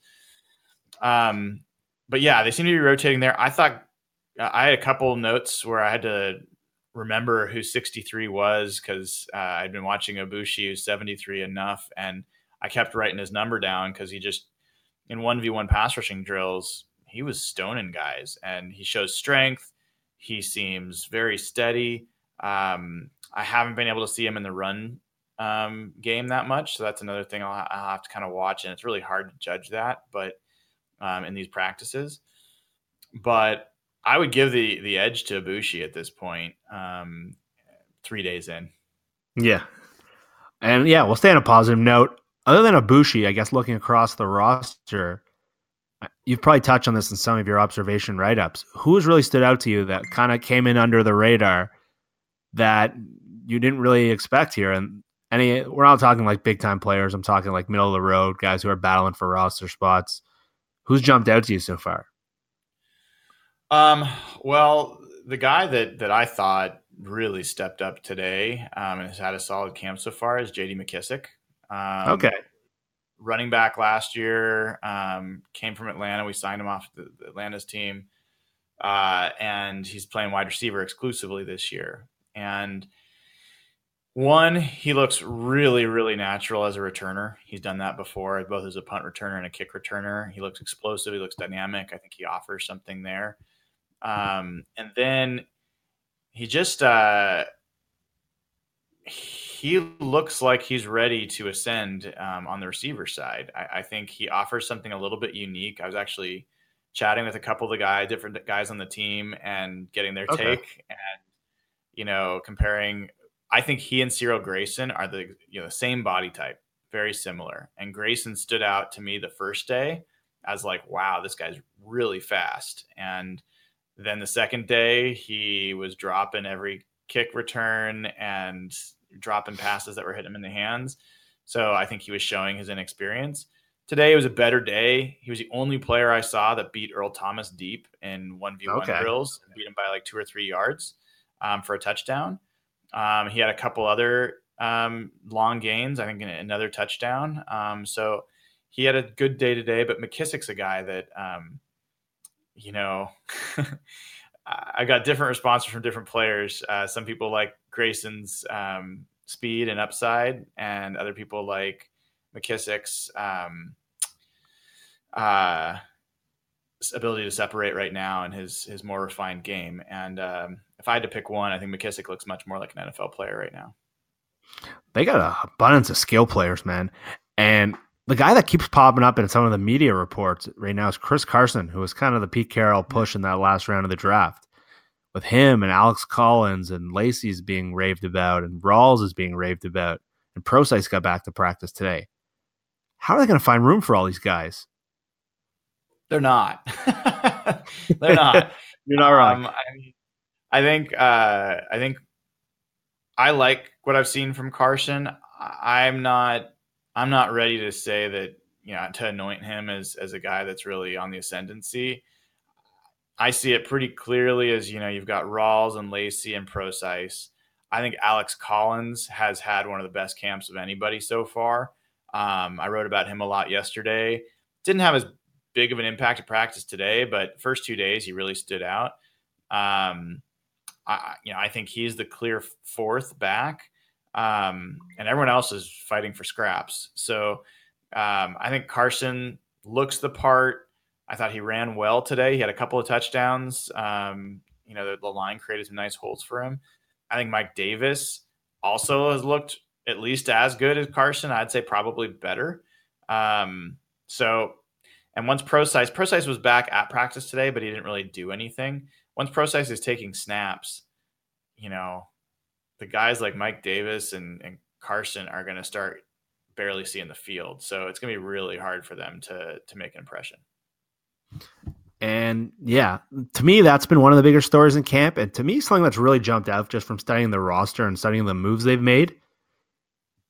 Um, but yeah, they seem to be rotating there. I thought I had a couple notes where I had to remember who 63 was because uh, I'd been watching Aboushi who's 73 enough, and I kept writing his number down because he just in 1v1 pass rushing drills he was stoning guys and he shows strength. He seems very steady. Um, I haven't been able to see him in the run um, game that much, so that's another thing I'll, I'll have to kind of watch, and it's really hard to judge that. But um, in these practices, but I would give the the edge to Aboushi at this point. Um, three days in. Yeah, and yeah, we'll stay on a positive note. Other than Aboushi, I guess looking across the roster, you've probably touched on this in some of your observation write ups. Who has really stood out to you that kind of came in under the radar that you didn't really expect here? And any, we're not talking like big time players. I'm talking like middle of the road guys who are battling for roster spots. Who's jumped out to you so far? Um, well, the guy that that I thought really stepped up today um, and has had a solid camp so far is J.D. McKissick. Um, okay, running back last year um, came from Atlanta. We signed him off the, the Atlanta's team, uh, and he's playing wide receiver exclusively this year. And One, he looks really, really natural as a returner. He's done that before, both as a punt returner and a kick returner. He looks explosive. He looks dynamic. I think he offers something there. Um, and then he just uh, he looks like he's ready to ascend um, on the receiver side. I, I, think he offers something a little bit unique. I was actually chatting with a couple of the guy, different guys on the team, and getting their okay. take, and you know, comparing. I think he and Cyril Grayson are the you know the same body type, very similar. And Grayson stood out to me the first day as like, wow, this guy's really fast. And then the second day, he was dropping every kick return and dropping passes that were hitting him in the hands. So I think he was showing his inexperience. Today was a better day. He was the only player I saw that beat Earl Thomas deep in 1v1 okay. drills, beat him by like two or three yards um, for a touchdown. Um, he had a couple other um, long gains, I think another touchdown. Um, so he had a good day today, but McKissick's a guy that, um, you know, I got different responses from different players. Uh, some people like Grayson's um, speed and upside, and other people like McKissick's um, uh, ability to separate right now and his his more refined game. And um, if I had to pick one, I think McKissick looks much more like an NFL player right now. They got an abundance of skill players, man, and the guy that keeps popping up in some of the media reports right now is Chris Carson, who was kind of the Pete Carroll push in that last round of the draft. With him and Alex Collins and Lacy's being raved about and Rawls is being raved about, and Prosise got back to practice today. How are they going to find room for all these guys? They're not. They're not. You're not wrong. Um, I, I think. Uh, I think. I like what I've seen from Carson. I'm not I'm not ready to say that you know to anoint him as as a guy that's really on the ascendancy. I see it pretty clearly as you know you've got Rawls and Lacy and Prosise. I think Alex Collins has had one of the best camps of anybody so far. Um, I wrote about him a lot yesterday. Didn't have as big of an impact at practice today, but first two days he really stood out. Um, I, you know, I think he's the clear fourth back um, and everyone else is fighting for scraps. So um, I think Carson looks the part. I thought he ran well today. He had a couple of touchdowns. Um, you know, the, the, line created some nice holes for him. I think Mike Davis also has looked at least as good as Carson. I'd say probably better. Um, so, and once Prosise, Prosise was back at practice today, but he didn't really do anything. Once Prosise is taking snaps, you know, the guys like Mike Davis and, and Carson are going to start barely seeing the field. So it's going to be really hard for them to to make an impression. And yeah, to me, that's been one of the bigger stories in camp. And to me, something that's really jumped out just from studying the roster and studying the moves they've made.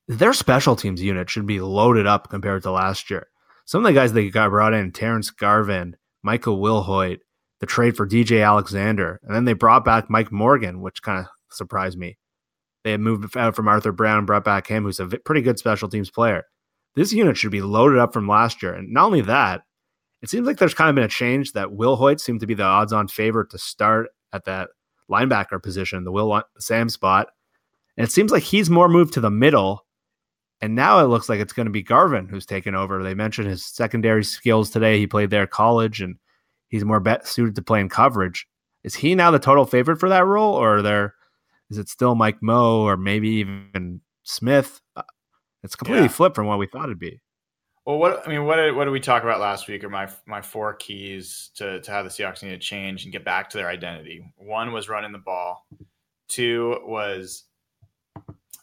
Their special teams unit should be loaded up compared to last year. Some of the guys they got brought in, Terrence Garvin, Michael Wilhoite, the trade for DJ Alexander, and then they brought back Mike Morgan, which kind of surprised me. They moved out from Arthur Brown, brought back him, who's a pretty good special teams player. This unit should be loaded up from last year. And not only that, it seems like there's kind of been a change that Wilhoite seemed to be the odds on favorite to start at that linebacker position, the Will Sam spot. And it seems like he's more moved to the middle. And now it looks like it's going to be Garvin who's taken over. They mentioned his secondary skills today. He played there college and he's more bet- suited to playing coverage. Is he now the total favorite for that role, or are there is it still Mike Moe or maybe even Smith? Uh, it's completely yeah. flipped from what we thought it'd be. Well, what I mean, what did, what did we talk about last week? Are my my four keys to to how the Seahawks need to change and get back to their identity? One was running the ball. Two was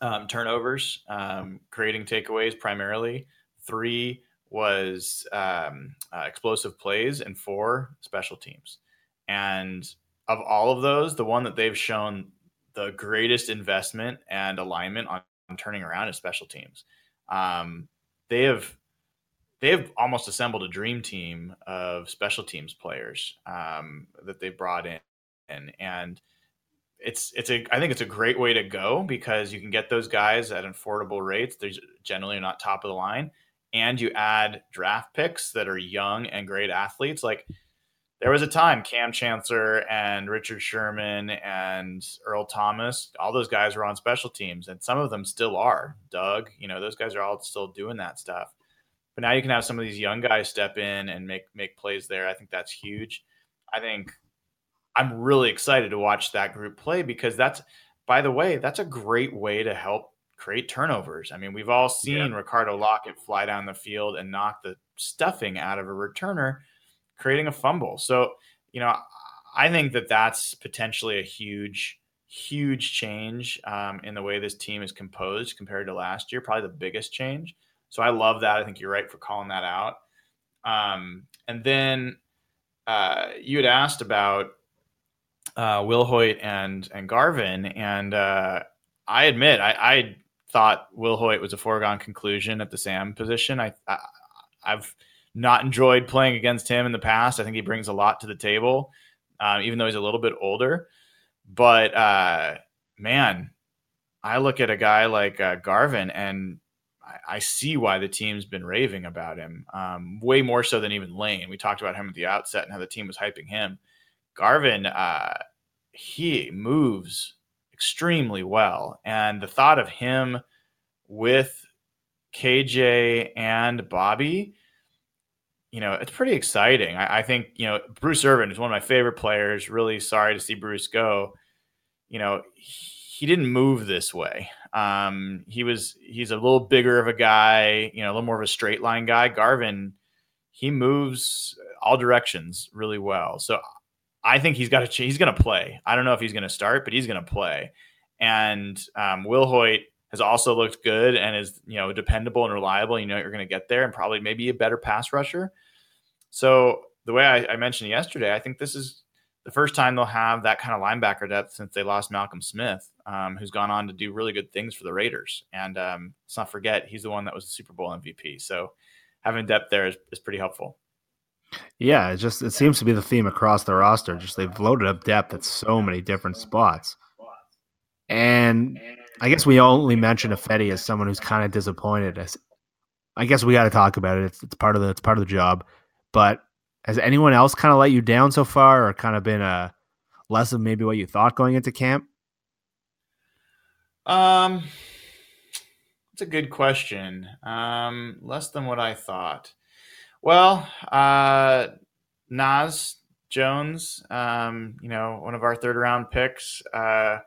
um, turnovers, um, creating takeaways primarily. Three was um, uh, explosive plays, and four special teams. And of all of those, the one that they've shown the greatest investment and alignment on, on turning around is special teams. Um, they have they have almost assembled a dream team of special teams players um, that they brought in, and, and it's it's a I think it's a great way to go because you can get those guys at affordable rates. They're generally not top of the line, and you add draft picks that are young and great athletes. Like there was a time Kam Chancellor and Richard Sherman and Earl Thomas, all those guys were on special teams, and some of them still are. Doug, you know, those guys are all still doing that stuff. But now you can have some of these young guys step in and make make plays there. I think that's huge. I think I'm really excited to watch that group play because that's, by the way, that's a great way to help create turnovers. I mean, we've all seen yeah. Ricardo Lockette fly down the field and knock the stuffing out of a returner creating a fumble. So, you know, I think that that's potentially a huge, huge change um, in the way this team is composed compared to last year, probably the biggest change. So I love that. I think you're right for calling that out. Um, and then uh, you had asked about uh, Hoyt and and Garvin, and uh, I admit I, I thought Hoyt was a foregone conclusion at the Sam position. I, I I've not enjoyed playing against him in the past. I think he brings a lot to the table, um, even though he's a little bit older. But uh, man, I look at a guy like uh, Garvin and I, I, see why the team's been raving about him, um, way more so than even Lane. We talked about him at the outset and how the team was hyping him. Garvin, uh, he moves extremely well. And the thought of him with KJ and Bobby you know, it's pretty exciting. I, I, think, you know, Bruce Irvin is one of my favorite players. Really sorry to see Bruce go. You know, he didn't move this way. Um, he was he's a little bigger of a guy, you know, a little more of a straight line guy. Garvin, he moves all directions really well. So I think he's got to he's going to play. I don't know if he's going to start, but he's going to play. And um, Wilhoite has also looked good and is you know dependable and reliable. You know you're going to get there and probably maybe a better pass rusher. So the way I, I, mentioned yesterday, I think this is the first time they'll have that kind of linebacker depth since they lost Malcolm Smith, um, who's gone on to do really good things for the Raiders. And um, let's not forget, he's the one that was the Super Bowl MVP. So having depth there is, is pretty helpful. Yeah, it just it seems to be the theme across the roster. Just they've loaded up depth at so many different spots. And I guess we only mentioned Ifedi as someone who's kind of disappointed. As I guess we got to talk about it. It's, it's part of the it's part of the job. But has anyone else kind of let you down so far, or kind of been a less of maybe what you thought going into camp? Um, it's a good question. Um, less than what I thought. Well, uh, Naz Jones, um, you know, one of our third round picks. Uh,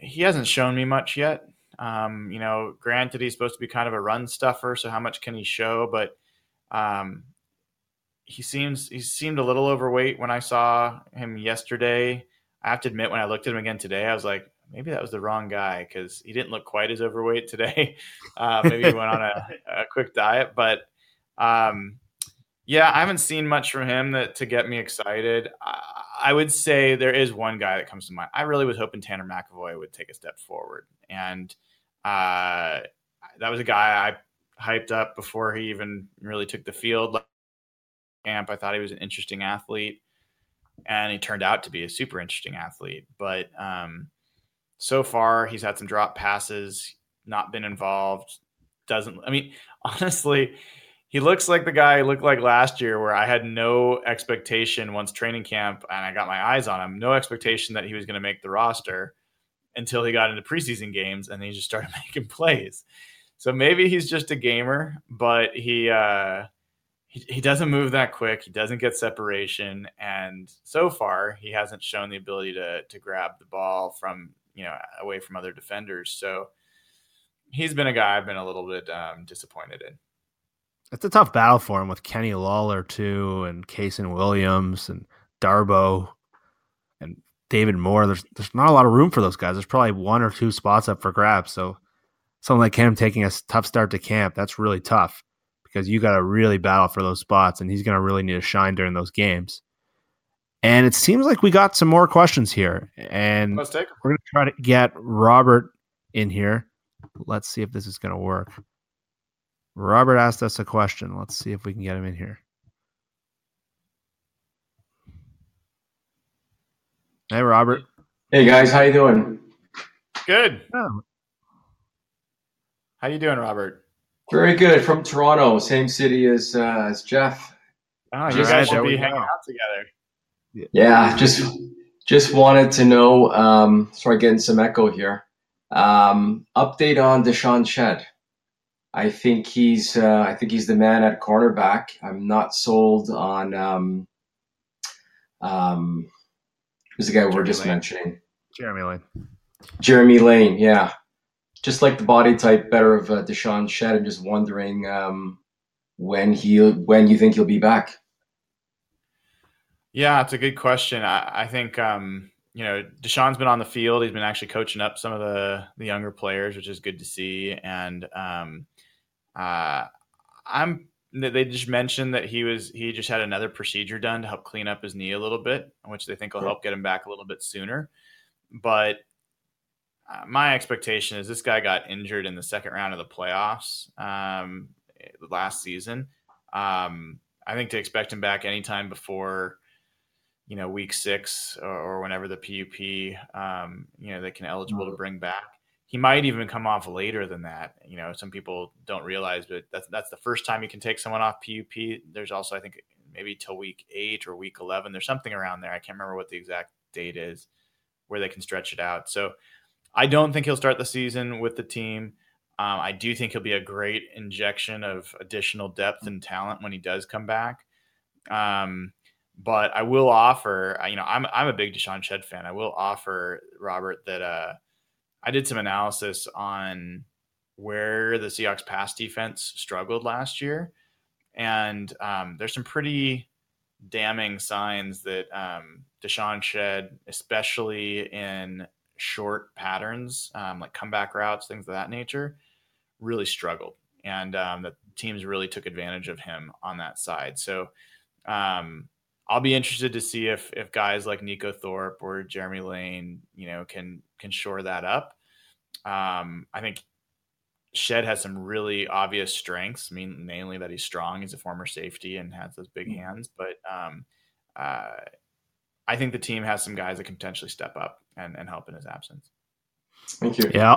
he hasn't shown me much yet. Um, you know, granted, he's supposed to be kind of a run stuffer, so how much can he show? But um, he seems he seemed a little overweight when I saw him yesterday. I have to admit, when I looked at him again today, I was like, maybe that was the wrong guy because he didn't look quite as overweight today. Uh, maybe he went on a, a quick diet, but um, yeah, I haven't seen much from him that to get me excited. I, I, would say there is one guy that comes to mind. I really was hoping Tanner McEvoy would take a step forward, and uh, that was a guy I hyped up before he even really took the field. Camp, I thought he was an interesting athlete, and he turned out to be a super interesting athlete. But um, so far, he's had some drop passes, not been involved. Doesn't I mean honestly? He looks like the guy looked like last year, where I had no expectation once training camp and I got my eyes on him, no expectation that he was going to make the roster until he got into preseason games and he just started making plays. So maybe he's just a gamer, but he uh, he, he doesn't move that quick. He doesn't get separation, and so far he hasn't shown the ability to to grab the ball from you know away from other defenders. So he's been a guy I've been a little bit um, disappointed in. It's a tough battle for him with Kenny Lawler too, and Kasen Williams and Darboh and David Moore. There's there's not a lot of room for those guys. There's probably one or two spots up for grabs. So someone like him taking a tough start to camp, that's really tough because you got to really battle for those spots, and he's going to really need to shine during those games. And it seems like we got some more questions here, and we're going to try to get Robert in here. Let's see if this is going to work. Robert asked us a question. Let's see if we can get him in here. Hey, Robert. Hey guys, how you doing? Good. Oh, how you doing, Robert? Very good. From Toronto, same city as uh, as Jeff. Oh, you guys should there we be go. hanging out together. Yeah, just just wanted to know. Um, sorry, getting some echo here. Um, update on DeShawn Shead. I think he's uh, I think he's the man at cornerback. I'm not sold on um, um, who's the guy we're just Lane. mentioning? Jeremy Lane. Jeremy Lane. Yeah, just like the body type better of uh, DeShawn Shead. I'm just wondering um, when he when you think he'll be back. Yeah, it's a good question. I, I think um, you know DeShawn's been on the field. He's been actually coaching up some of the the younger players, which is good to see. And um, uh, I'm they just mentioned that he was he just had another procedure done to help clean up his knee a little bit, which they think will help get him back a little bit sooner. But uh, my expectation is this guy got injured in the second round of the playoffs um, last season. Um, I think to expect him back anytime before you know week six or, or whenever the PUP um, you know they can eligible to bring back. He might even come off later than that. You know, some people don't realize, but that's that's the first time you can take someone off PUP. There's also I think maybe till week eight or week eleven. There's something around there. I can't remember what the exact date is where they can stretch it out. So I don't think he'll start the season with the team. Um, I do think he'll be a great injection of additional depth and talent when he does come back. Um, but I will offer, you know, I'm I'm a big DeShawn Shead fan. I will offer Robert that uh, I did some analysis on where the Seahawks pass defense struggled last year, and um, there's some pretty damning signs that um, DeShawn Shead, especially in short patterns um, like comeback routes, things of that nature, really struggled, and um, the teams really took advantage of him on that side. So. Um, I'll be interested to see if if guys like Neiko Thorpe or Jeremy Lane, you know, can can shore that up. Um, I think Shead has some really obvious strengths. I mean, mainly that he's strong. He's a former safety and has those big hands. But um, uh, I think the team has some guys that can potentially step up and, and help in his absence. Thank you. Yeah.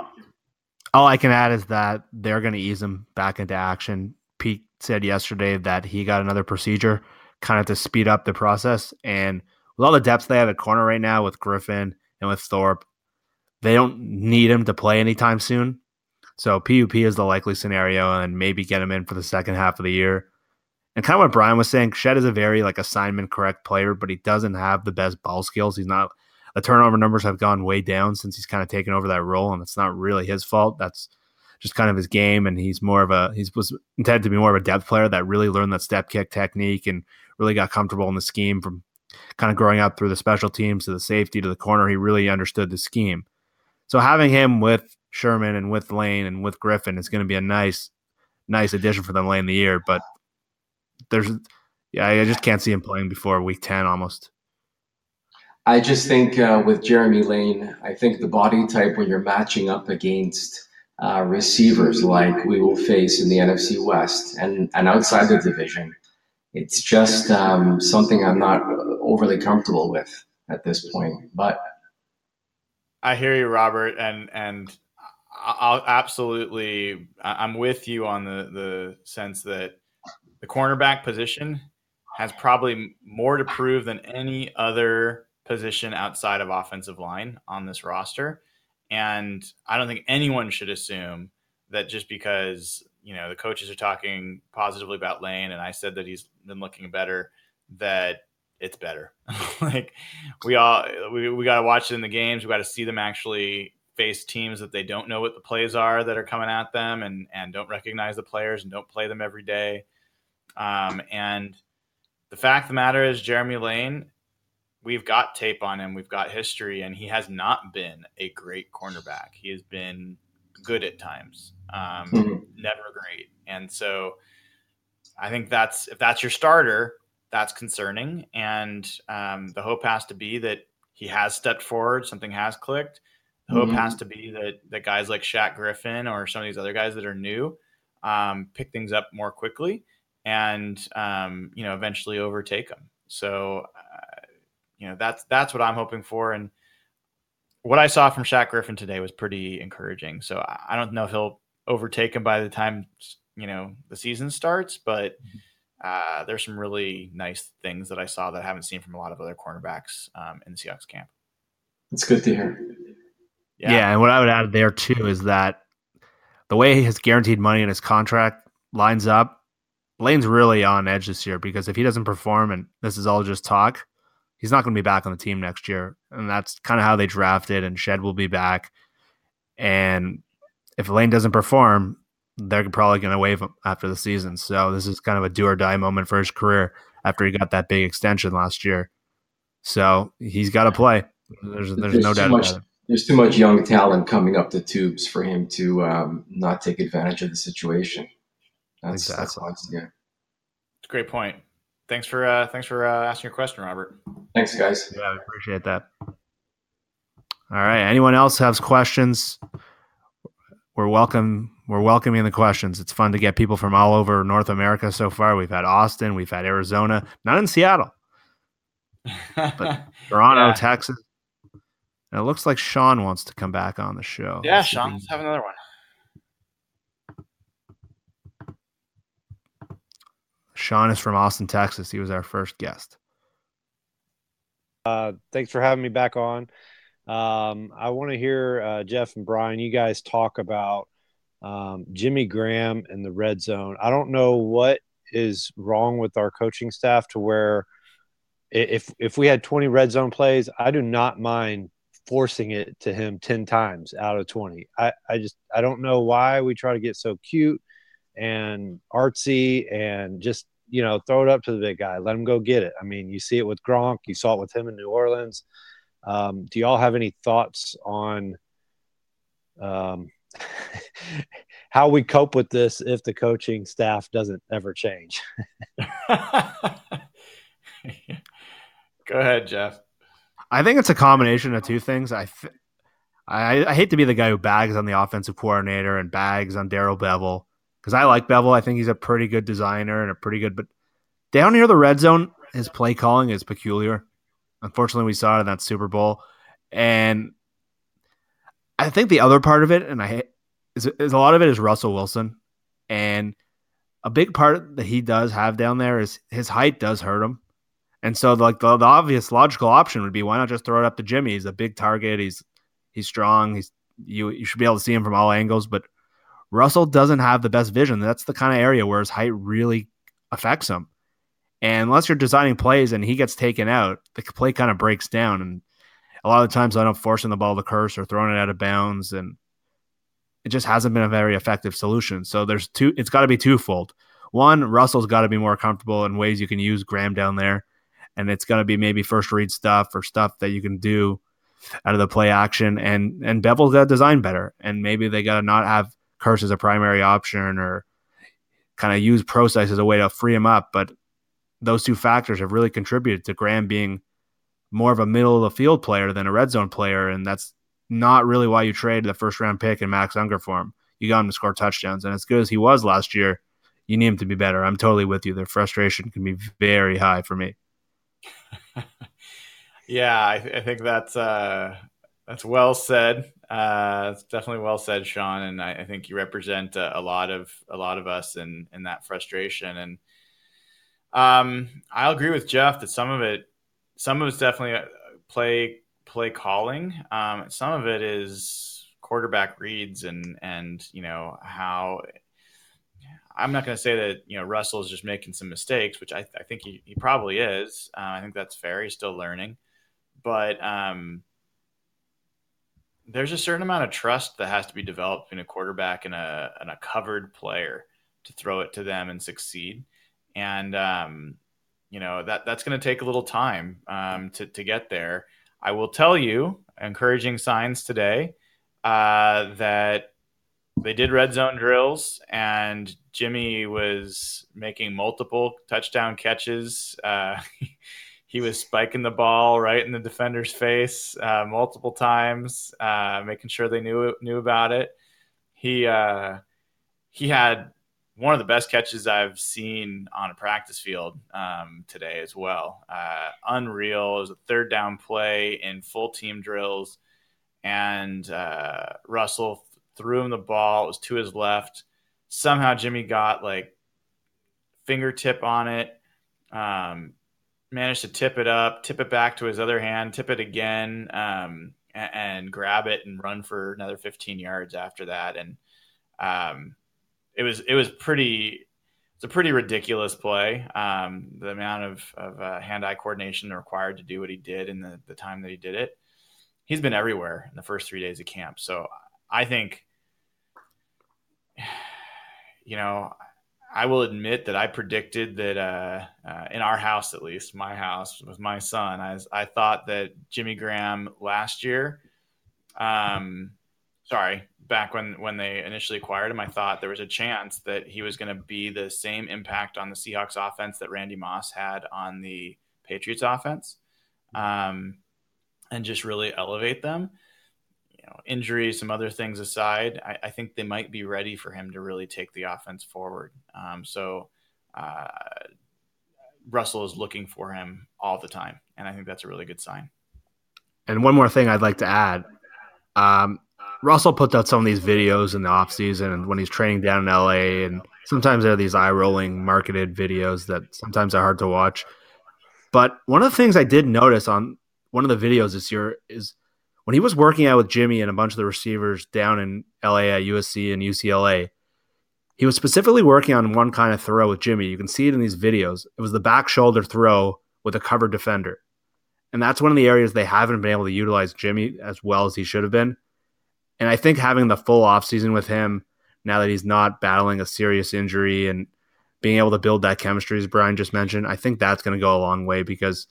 All I can add is that they're going to ease him back into action. Pete said yesterday that he got another procedure kind of to speed up the process. And with all the depth they have at corner right now with Griffin and with Thorpe, they don't need him to play anytime soon. So PUP is the likely scenario and maybe get him in for the second half of the year. And kind of what Brian was saying, Shead is a very like assignment correct player, but he doesn't have the best ball skills. He's not the turnover numbers have gone way down since he's kind of taken over that role, and it's not really his fault. That's just kind of his game, and he's more of a he's was intended to be more of a depth player that really learned that step kick technique and really got comfortable in the scheme from kind of growing up through the special teams to the safety to the corner. He really understood the scheme. So having him with Sherman and with Lane and with Griffin is going to be a nice, nice addition for them late in the year. But there's, yeah, I just can't see him playing before week ten almost. I just think uh, with Jeremy Lane, I think the body type when you're matching up against uh, receivers like we will face in the NFC West and, and outside the division, it's just um, something I'm not overly comfortable with at this point. But I hear you, Robert, and and I'll absolutely I'm with you on the the sense that the cornerback position has probably more to prove than any other position outside of offensive line on this roster. And I don't think anyone should assume that just because, you know, the coaches are talking positively about Lane and I said that he's been looking better, that it's better. like we all we, we got to watch it in the games. We got to see them actually face teams that they don't know what the plays are that are coming at them and and don't recognize the players and don't play them every day. Um, and the fact of the matter is, Jeremy Lane, we've got tape on him, we've got history, and he has not been a great cornerback. He has been good at times, um, Mhm. never great. And so, I think that's if that's your starter, that's concerning. And um, the hope has to be that he has stepped forward, something has clicked. The hope Mhm. has to be that that guys like Shaq Griffin or some of these other guys that are new um, pick things up more quickly and um, you know eventually overtake them. So uh, you know that's that's what I'm hoping for. And what I saw from Shaq Griffin today was pretty encouraging. So I I don't know if he'll overtake him by the time you know the season starts, but uh, there's some really nice things that I saw that I haven't seen from a lot of other cornerbacks um, in the Seahawks camp. It's good to hear. Yeah. yeah, and what I would add there too is that the way his guaranteed money in his contract lines up, Lane's really on edge this year because if he doesn't perform and this is all just talk, he's not going to be back on the team next year. And that's kind of how they drafted, and Shead will be back. And if Lane doesn't perform, they're probably going to waive him after the season. So this is kind of a do or die moment for his career after he got that big extension last year. So he's got to play. There's there's, there's no doubt much, about it. There's too much young talent coming up the tubes for him to um, not take advantage of the situation. That's, exactly. that's yeah. It's a great point. Thanks for uh, thanks for uh, asking your question, Robert. Thanks, guys. Yeah, I appreciate that. All right. Anyone else has questions? We're welcome. We're welcoming the questions. It's fun to get people from all over North America so far. We've had Austin, we've had Arizona, not in Seattle, but Toronto, yeah. Texas. And it looks like Sean wants to come back on the show. Yeah, Sean, let's have another one. Sean is from Austin, Texas. He was our first guest. Uh, thanks for having me back on. Um, I want to hear uh, Jeff and Brian, you guys talk about um, Jimmy Graham and the red zone. I don't know what is wrong with our coaching staff to where if if we had 20 red zone plays, I do not mind forcing it to him 10 times out of 20. I, I just I don't know why we try to get so cute and artsy and just you know throw it up to the big guy. Let him go get it. I mean you see it with gronk. You saw it with him in new orleans. Um, do y'all have any thoughts on um, how we cope with this if the coaching staff doesn't ever change? Go ahead jeff. I think it's a combination of two things. I th- I, I hate to be the guy who bags on the offensive coordinator and bags on Darrell Bevell because I like Bevell. I think he's a pretty good designer and a pretty good, but down near the red zone, his play calling is peculiar. Unfortunately, we saw it in that Super Bowl, and I think the other part of it, and I is, is a lot of it is Russell Wilson, and a big part that he does have down there is his height does hurt him. And so, like the, the obvious logical option would be, why not just throw it up to Jimmy? He's a big target. He's he's strong. He's you you should be able to see him from all angles. But Russell doesn't have the best vision. That's the kind of area where his height really affects him. And unless you're designing plays and he gets taken out, the play kind of breaks down. And a lot of the times I don't forcing the ball to Kearse or throwing it out of bounds. And it just hasn't been a very effective solution. So there's two, it's got to be twofold. One, Russell's got to be more comfortable in ways you can use Graham down there. And it's going to be maybe first read stuff or stuff that you can do out of the play action. And and Bevell's got to design better. And maybe they got to not have Kearse as a primary option or kind of use Prosise as a way to free him up. But those two factors have really contributed to Graham being more of a middle of the field player than a red zone player. And that's not really why you trade the first round pick and Max Unger for him. You got him to score touchdowns. And as good as he was last year, you need him to be better. I'm totally with you. The frustration can be very high for me. yeah, I, th- I, think that's uh, that's well said. Uh, it's definitely well said, Sean, and I, I think you represent a, a, lot of a lot of us in in that frustration. And um, I'll agree with Jeff that some of it, some of it's definitely uh, play play calling. Um, some of it is quarterback reads and and you know how. I'm not going to say that you know Russell is just making some mistakes, which I, I think he, he probably is. Uh, I think that's fair. He's still learning, but um, there's a certain amount of trust that has to be developed between a quarterback and a and a covered player to throw it to them and succeed. And um, you know that that's going to take a little time um, to to get there. I will tell you, encouraging signs today uh, that they did red zone drills, and Jimmy was making multiple touchdown catches. Uh, he was spiking the ball right in the defender's face uh, multiple times, uh, making sure they knew knew about it. He uh, he had one of the best catches I've seen on a practice field um, today as well. Uh, unreal. It was a third down play in full team drills, and uh, Russell threw him the ball. It was to his left. Somehow Jimmy got like fingertip on it, um, managed to tip it up, tip it back to his other hand, tip it again, um, and, and, grab it and run for another 15 yards after that. And um, it was it was pretty it's a pretty ridiculous play. Um, the amount of, of uh, hand-eye coordination required to do what he did in the, the time that he did it. He's been everywhere in the first three days of camp. So I think, you know, I will admit that I predicted that uh, uh, in our house, at least my house with my son, I, I thought that Jimmy Graham last year, um, sorry, back when when they initially acquired him, I thought there was a chance that he was going to be the same impact on the Seahawks offense that Randy Moss had on the Patriots offense, um, and just really elevate them. Know, injuries, some other things aside, I, I, think they might be ready for him to really take the offense forward. Um, so. Uh, Russell is looking for him all the time, and I think that's a really good sign. And one more thing I'd like to add. Um, Russell puts out some of these videos in the off season and when he's training down in LA, and sometimes there are these eye rolling marketed videos that sometimes are hard to watch. But one of the things I did notice on one of the videos this year is when he was working out with Jimmy and a bunch of the receivers down in LA at USC and UCLA, he was specifically working on one kind of throw with Jimmy. You can see it in these videos. It was the back shoulder throw with a covered defender. And that's one of the areas they haven't been able to utilize Jimmy as well as he should have been. And I think having the full offseason with him now that he's not battling a serious injury and being able to build that chemistry, as Brian just mentioned, I think that's going to go a long way because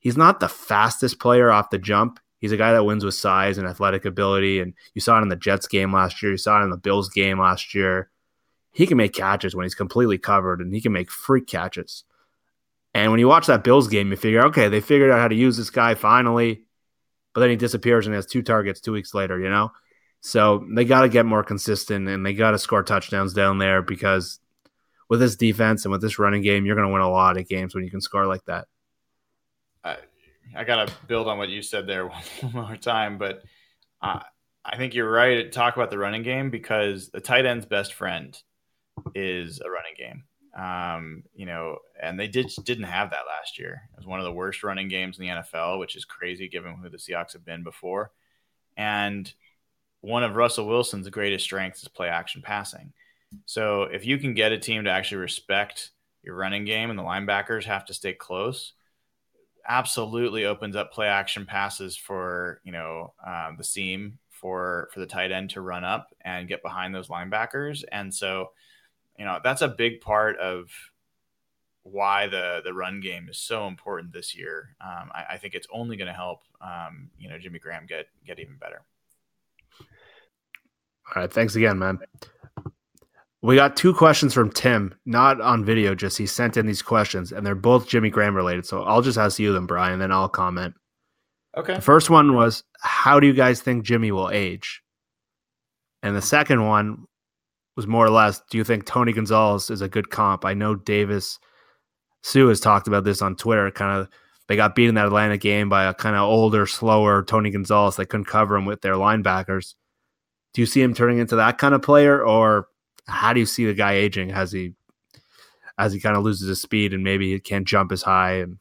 he's not the fastest player off the jump. He's a guy that wins with size and athletic ability. And you saw it in the Jets game last year. You saw it in the Bills game last year. He can make catches when he's completely covered and he can make freak catches. And when you watch that Bills game, you figure, okay, they figured out how to use this guy finally. But then he disappears and has two targets two weeks later, you know? So they got to get more consistent and they got to score touchdowns down there because with this defense and with this running game, you're going to win a lot of games when you can score like that. I, I got to build on what you said there one more time, but uh, I think you're right talk about the running game because the tight end's best friend is a running game. Um, you know, and they did didn't have that last year. It was one of the worst running games in the NFL, which is crazy given who the Seahawks have been before. And one of Russell Wilson's greatest strengths is play action passing. So if you can get a team to actually respect your running game and the linebackers have to stay close, absolutely opens up play action passes for you know um, the seam for for the tight end to run up and get behind those linebackers. And so you know that's a big part of why the the run game is so important this year. Um, I, I, think it's only going to help um, you know Jimmy Graham get get even better. All right. Thanks again, man. We got two questions from Tim, not on video, just he sent in these questions, and they're both Jimmy Graham related. So I'll just ask you them, Brian, then I'll comment. Okay. The first one was How do you guys think Jimmy will age? And the second one was more or less Do you think Tony Gonzalez is a good comp? I know Davis Hsu has talked about this on Twitter. Kind of, they got beat in that Atlanta game by a kind of older, slower Tony Gonzalez. They couldn't cover him with their linebackers do you see him turning into that kind of player, or how do you see the guy aging as he as he kind of loses his speed and maybe he can't jump as high? And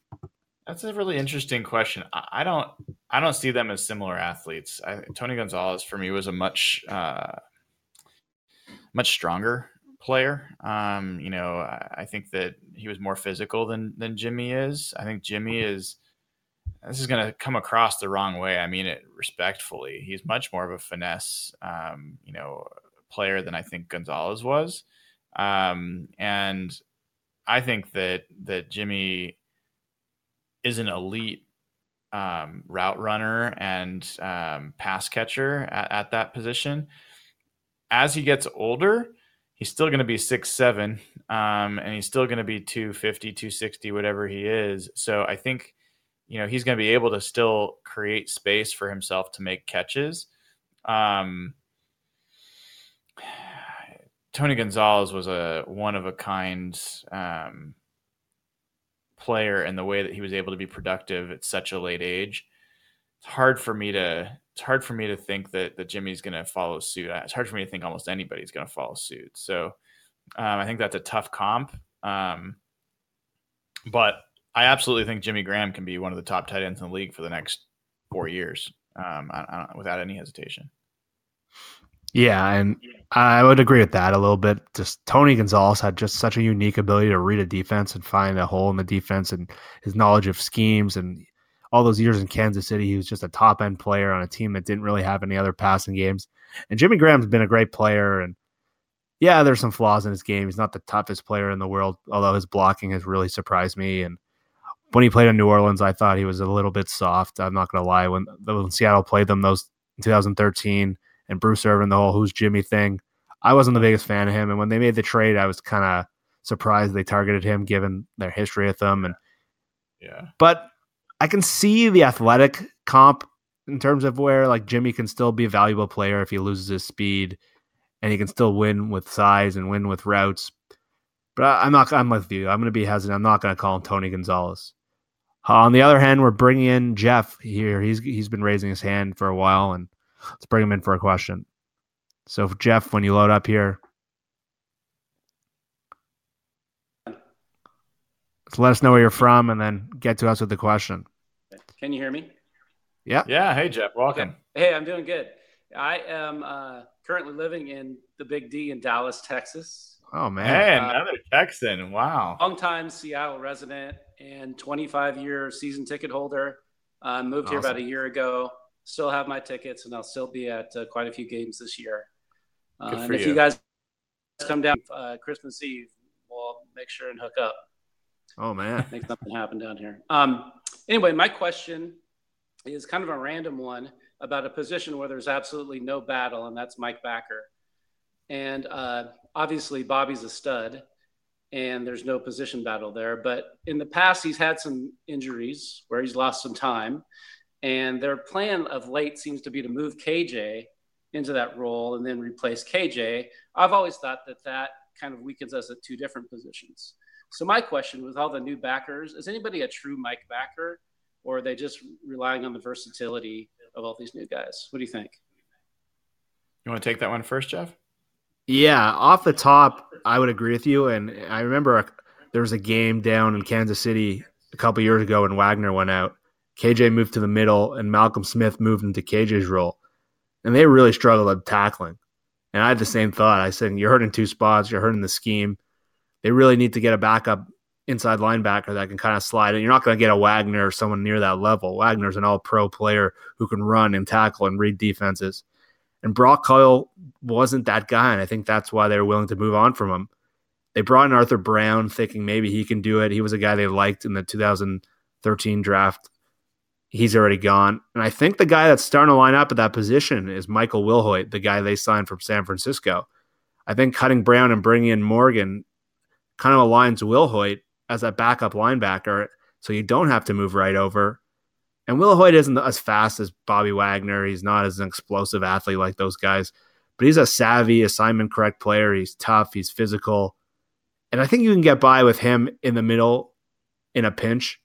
that's a really interesting question. I don't I don't see them as similar athletes. I, Tony Gonzalez for me was a much uh, much stronger player. Um, you know, I, I think that he was more physical than than Jimmy is. I think Jimmy is this is going to come across the wrong way. I mean it respectfully. He's much more of a finesse, um, you know, player than I think Gonzalez was, um, and I think that that Jimmy is an elite um, route runner and um, pass catcher at, at, that position. As he gets older, he's still going to be six seven, um, and he's still going to be 250, 260, whatever he is. So I think you know he's going to be able to still create space for himself to make catches. Um, Tony Gonzalez was a one of a kind um, player in the way that he was able to be productive at such a late age. It's hard for me to it's hard for me to think that that Jimmy's going to follow suit. It's hard for me to think almost anybody's going to follow suit. So um, I think that's a tough comp. Um, but I absolutely think Jimmy Graham can be one of the top tight ends in the league for the next four years, um, I, I without any hesitation. Yeah, and I would agree with that a little bit. Just Tony Gonzalez had just such a unique ability to read a defense and find a hole in the defense, and his knowledge of schemes and all those years in Kansas City, he was just a top end player on a team that didn't really have any other passing games. And Jimmy Graham's been a great player, and yeah, there's some flaws in his game. He's not the toughest player in the world, although his blocking has really surprised me. And when he played in New Orleans, I thought he was a little bit soft. I'm not going to lie. When, when Seattle played them those in 2013 and Bruce Irvin, the whole who's Jimmy thing, I wasn't the biggest fan of him. And when they made the trade, I was kind of surprised they targeted him given their history with them. And yeah, but I can see the athletic comp in terms of where like Jimmy can still be a valuable player if he loses his speed and he can still win with size and win with routes. But I, am not. I'm with you. I'm going to be hesitant. I'm not going to call him Tony Gonzalez. Uh, on the other hand, we're bringing in Jeff here. He's he's been raising his hand for a while, and let's bring him in for a question. So, Jeff, when you load up here, so let us know where you're from, and then get to us with the question. Can you hear me? Yeah. Yeah. Hey, Jeff. Welcome. Hey, I'm doing good. I am uh, currently living in the Big D in Dallas, Texas. Oh man! Hey, another uh, Texan! Wow. Longtime Seattle resident and 25 year season ticket holder. Uh, moved awesome. here about a year ago. Still have my tickets, and I'll still be at uh, quite a few games this year. Uh, and if you. you guys come down uh, Christmas Eve, we'll make sure and hook up. Oh man, make something happen down here. Um, anyway, my question is kind of a random one about a position where there's absolutely no battle, and that's Mike Backer. And uh, obviously, Bobby's a stud, and there's no position battle there. But in the past, he's had some injuries where he's lost some time. And their plan of late seems to be to move KJ into that role and then replace KJ. I've always thought that that kind of weakens us at two different positions. So my question with all the new backers, is anybody a true Mike backer or are they just relying on the versatility of all these new guys. What do you think? You want to take that one first, Jeff? Yeah, off the top, I would agree with you. And I remember uh, there was a game down in Kansas City a couple years ago when Wagner went out. KJ moved to the middle, and Malcolm Smith moved into KJ's role, and they really struggled at tackling. And I had the same thought. I said, "You're hurting two spots. You're hurting the scheme. They really need to get a backup inside linebacker that can kind of slide. And you're not going to get a Wagner or someone near that level. Wagner's an all pro player who can run and tackle and read defenses. And Brock Coyle wasn't that guy. And I think that's why they were willing to move on from him. They brought in Arthur Brown thinking maybe he can do it. He was a guy they liked in the 2013 draft. He's already gone. And I think the guy that's starting to line up at that position is Michael Wilhoite, the guy they signed from San Francisco. I think cutting Brown and bringing in Morgan kind of aligns Wilhoite as a backup linebacker, so you don't have to move right over. And Wilhoite isn't as fast as Bobby Wagner. He's not as an explosive athlete like those guys, but he's a savvy, assignment correct player. He's tough, he's physical. And I think you can get by with him in the middle in a pinch.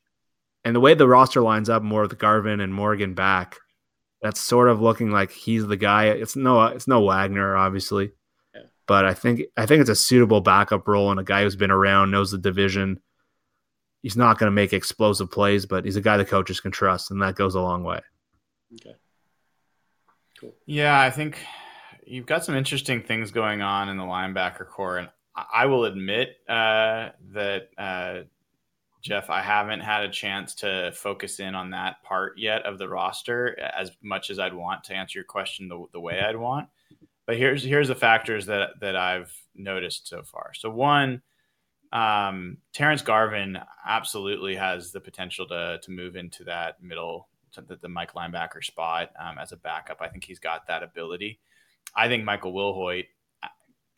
And the way the roster lines up more with Garvin and Morgan back, that's sort of looking like he's the guy. It's no it's no Wagner, obviously. Yeah. But I think I think it's a suitable backup role and a guy who's been around, knows the division, he's not going to make explosive plays, but he's a guy the coaches can trust, and that goes a long way. Okay. Cool. Yeah, I think you've got some interesting things going on in the linebacker core, and I will admit uh, that uh, Jeff, I haven't had a chance to focus in on that part yet of the roster as much as I'd want to answer your question the, the way I'd want. But here's here's the factors that that I've noticed so far. So one um, Terrence Garvin absolutely has the potential to to move into that middle, the, the Mike linebacker spot um, as a backup. I think he's got that ability. I think Michael Wilhoite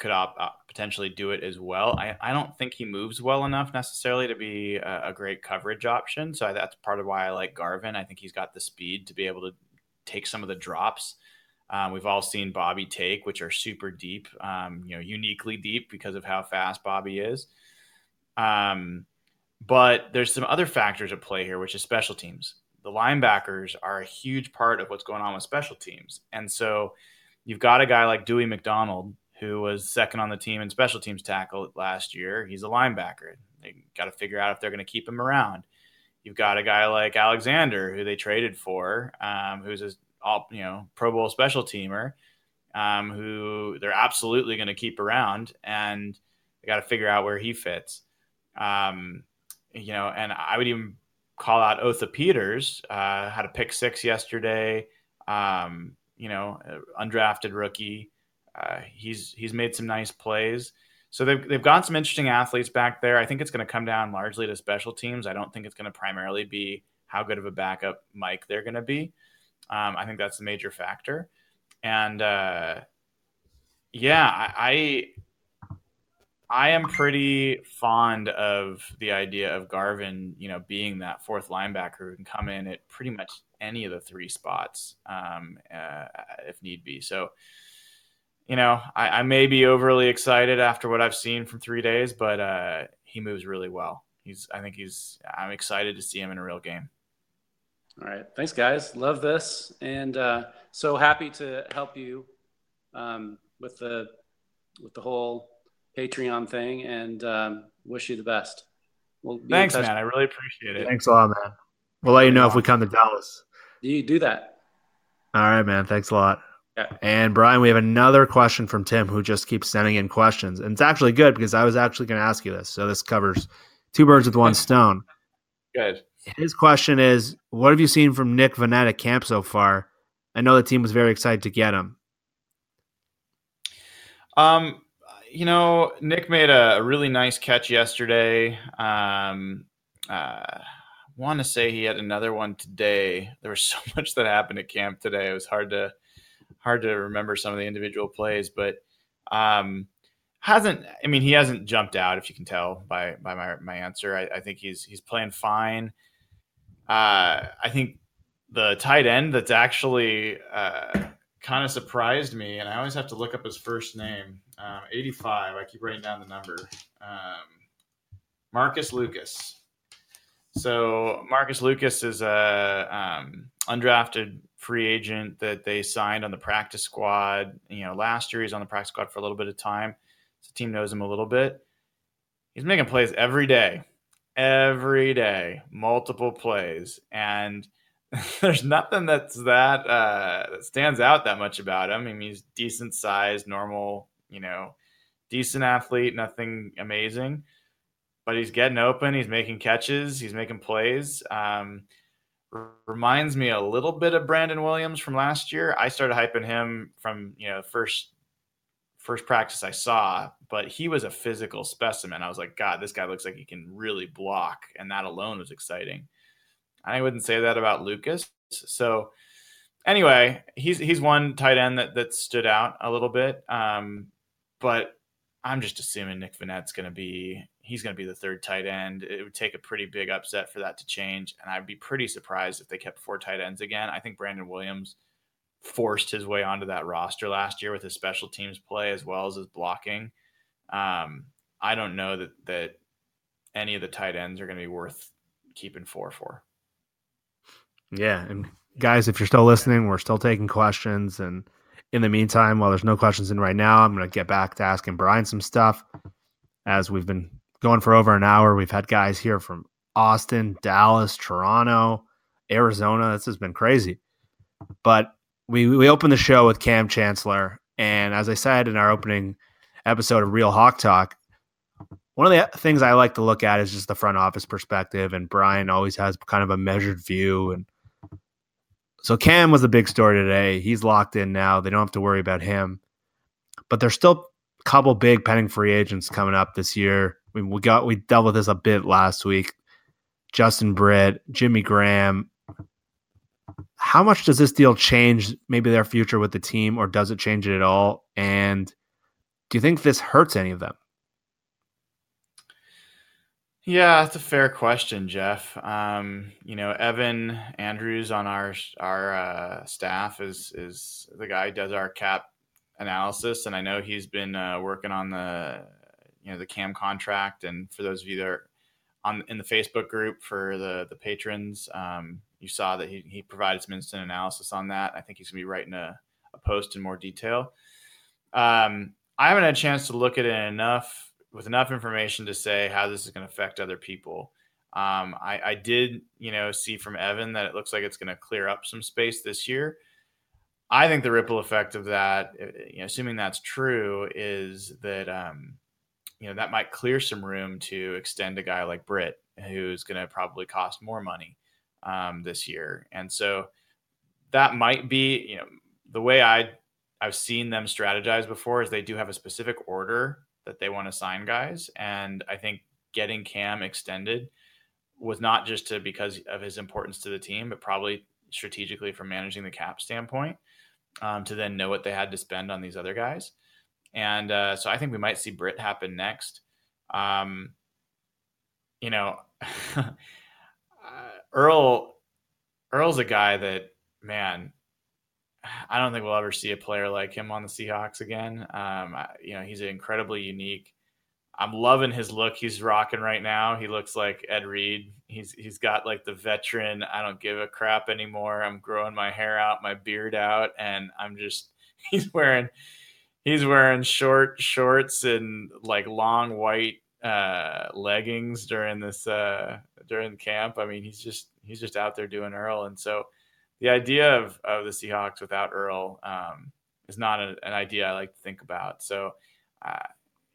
could op, uh, potentially do it as well. I, I don't think he moves well enough necessarily to be a, a great coverage option. So that's part of why I like Garvin. I think he's got the speed to be able to take some of the drops. Um, we've all seen Bobby take, which are super deep, um, you know, uniquely deep because of how fast Bobby is. Um, but there's some other factors at play here, which is special teams. The linebackers are a huge part of what's going on with special teams. And so you've got a guy like Dewey McDonald who was second on the team in special teams tackle last year. He's a linebacker. They got to figure out if they're going to keep him around. You've got a guy like Alexander, who they traded for, um, who's a all you know Pro Bowl special teamer, um, who they're absolutely going to keep around, and they got to figure out where he fits. Um, you know, and I would even call out Otha Peters, uh, had a pick six yesterday. Um, you know, undrafted rookie. Uh, he's he's made some nice plays. So they've they've got some interesting athletes back there. I think it's going to come down largely to special teams. I don't think it's going to primarily be how good of a backup Mike they're going to be. Um, I think that's the major factor. And uh, yeah, I, I am pretty fond of the idea of Garvin, you know, being that fourth linebacker who can come in at pretty much any of the three spots um, uh, if need be. So you know, I, I, may be overly excited after what I've seen from three days, but uh, he moves really well. He's, I think he's, I'm excited to see him in a real game. All right. Thanks, guys. Love this. And uh, so happy to help you um, with the, with the whole Patreon thing and um, wish you the best. We'll Thanks, man. I really appreciate it. Thanks a lot, man. We'll let you know if we come to Dallas. Do you do that? All right, man. Thanks a lot. And Brian, we have another question from Tim who just keeps sending in questions. And it's actually good because I was actually going to ask you this. So this covers two birds with one stone. Good. His question is What have you seen from Nick Vannett at camp so far? I know the team was very excited to get him. Um, you know, Nick made a, really nice catch yesterday. Um, uh, want to say he had another one today. There was so much that happened at camp today. It was hard to hard to remember some of the individual plays, but um, hasn't. I mean, he hasn't jumped out. If you can tell by by my my answer, I, I think he's he's playing fine. Uh, I think the tight end that's actually uh, kind of surprised me, and I always have to look up his first name. Um, 85. I keep writing down the number. Um, Marcus Lucas. So Marcus Lucas is a um, undrafted free agent that they signed on the practice squad. You know, last year he's on the practice squad for a little bit of time. So the team knows him a little bit. He's making plays every day, every day, multiple plays, and there's nothing that's that uh, stands out that much about him. I mean, he's decent sized, normal, you know, decent athlete, nothing amazing, but he's getting open. He's making catches. He's making plays. Um, reminds me a little bit of Brandon Williams from last year. I started hyping him from you know first first practice I saw, but he was a physical specimen. I was like, God, this guy looks like he can really block, and that alone was exciting. I wouldn't say that about Lucas. So anyway, he's he's one tight end that that stood out a little bit. Um, but I'm just assuming Nick Vannett's going to be he's going to be the third tight end. It would take a pretty big upset for that to change, and I'd be pretty surprised if they kept four tight ends again. I think Brandon Williams forced his way onto that roster last year with his special teams play as well as his blocking. Um, I don't know that that any of the tight ends are going to be worth keeping four for. Yeah, and guys, if you're still listening, we're still taking questions. And in the meantime, while there's no questions in right now, I'm going to get back to asking Brian some stuff as we've been going for over an hour. We've had guys here from Austin, Dallas, Toronto, Arizona. This has been crazy. But we we opened the show with Kam Chancellor, and as I said in our opening episode of Real Hawk Talk, one of the things I like to look at is just the front office perspective. And Brian always has kind of a measured view. And so Kam was the big story today. He's locked in now. They don't have to worry about him. But there's still a couple big pending free agents coming up this year. We, we got we dealt with this a bit last week. Justin Britt, Jimmy Graham. How much does this deal change maybe their future with the team, or does it change it at all? And do you think this hurts any of them? Yeah, that's a fair question, Jeff. Um, you know, Evan Andrews on our our uh, staff is is the guy who does our cap analysis, and I know he's been uh, working on the you know the Kam contract and for those of you that are on in the facebook group for the the patrons um, you saw that he, he provided some instant analysis on that i think he's going to be writing a, a post in more detail um, I haven't had a chance to look at it enough with enough information to say how this is going to affect other people. Um, I, I did, you know, see from Evan that it looks like it's going to clear up some space this year. I think the ripple effect of that, uh, you know, assuming that's true, is that um, you know that might clear some room to extend a guy like Britt, who's going to probably cost more money um, this year, and so that might be, you know, the way I I've seen them strategize before is they do have a specific order that they want to sign guys, and I think getting Kam extended was not just to because of his importance to the team, but probably strategically from managing the cap standpoint um, to then know what they had to spend on these other guys. And uh, so I think we might see Britt happen next. Um, you know, uh, Earl Earl's a guy that man, I don't think we'll ever see a player like him on the Seahawks again. Um, you know, he's incredibly unique. I'm loving his look he's rocking right now. He looks like Ed Reed. He's he's got like the veteran. I don't give a crap anymore. I'm growing my hair out, my beard out, and I'm just he's wearing he's wearing short shorts and like long white uh, leggings during this uh, during camp. I mean, he's just he's just out there doing Earl, and so the idea of of the Seahawks without Earl um, is not a, an idea I like to think about. So. Uh,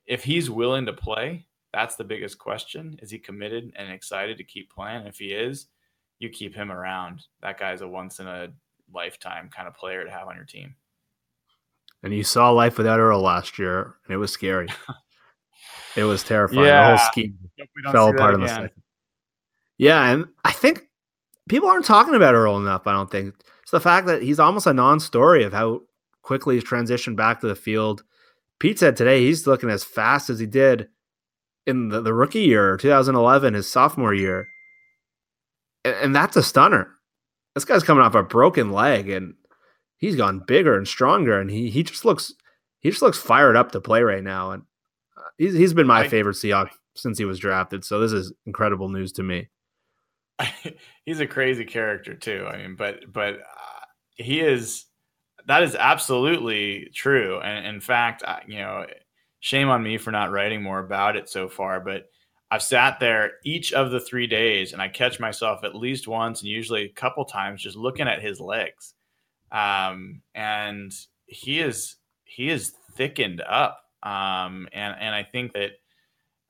if he's willing to play, that's the biggest question. Is he committed and excited to keep playing? If he is, you keep him around. That guy's a once in a lifetime kind of player to have on your team. And you saw life without Earl last year, and it was scary. it was terrifying. Yeah. The whole scheme fell apart in the second. Yeah, and I think people aren't talking about Earl enough. I don't think it's the fact that he's almost a non-story of how quickly he's transitioned back to the field Pete said today he's looking as fast as he did in the, the rookie year, 2011, his sophomore year. And, and that's a stunner. This guy's coming off a broken leg and he's gone bigger and stronger. And he, he just looks, he just looks fired up to play right now. And uh, he's, he's been my I, favorite Seahawk since he was drafted. So this is incredible news to me. he's a crazy character too. I mean, but, but uh, he is, that is absolutely true. And in fact, you know, shame on me for not writing more about it so far, but I've sat there each of the three days and I catch myself at least once and usually a couple times just looking at his legs. Um, and he is, he is thickened up. Um, and, and I think that,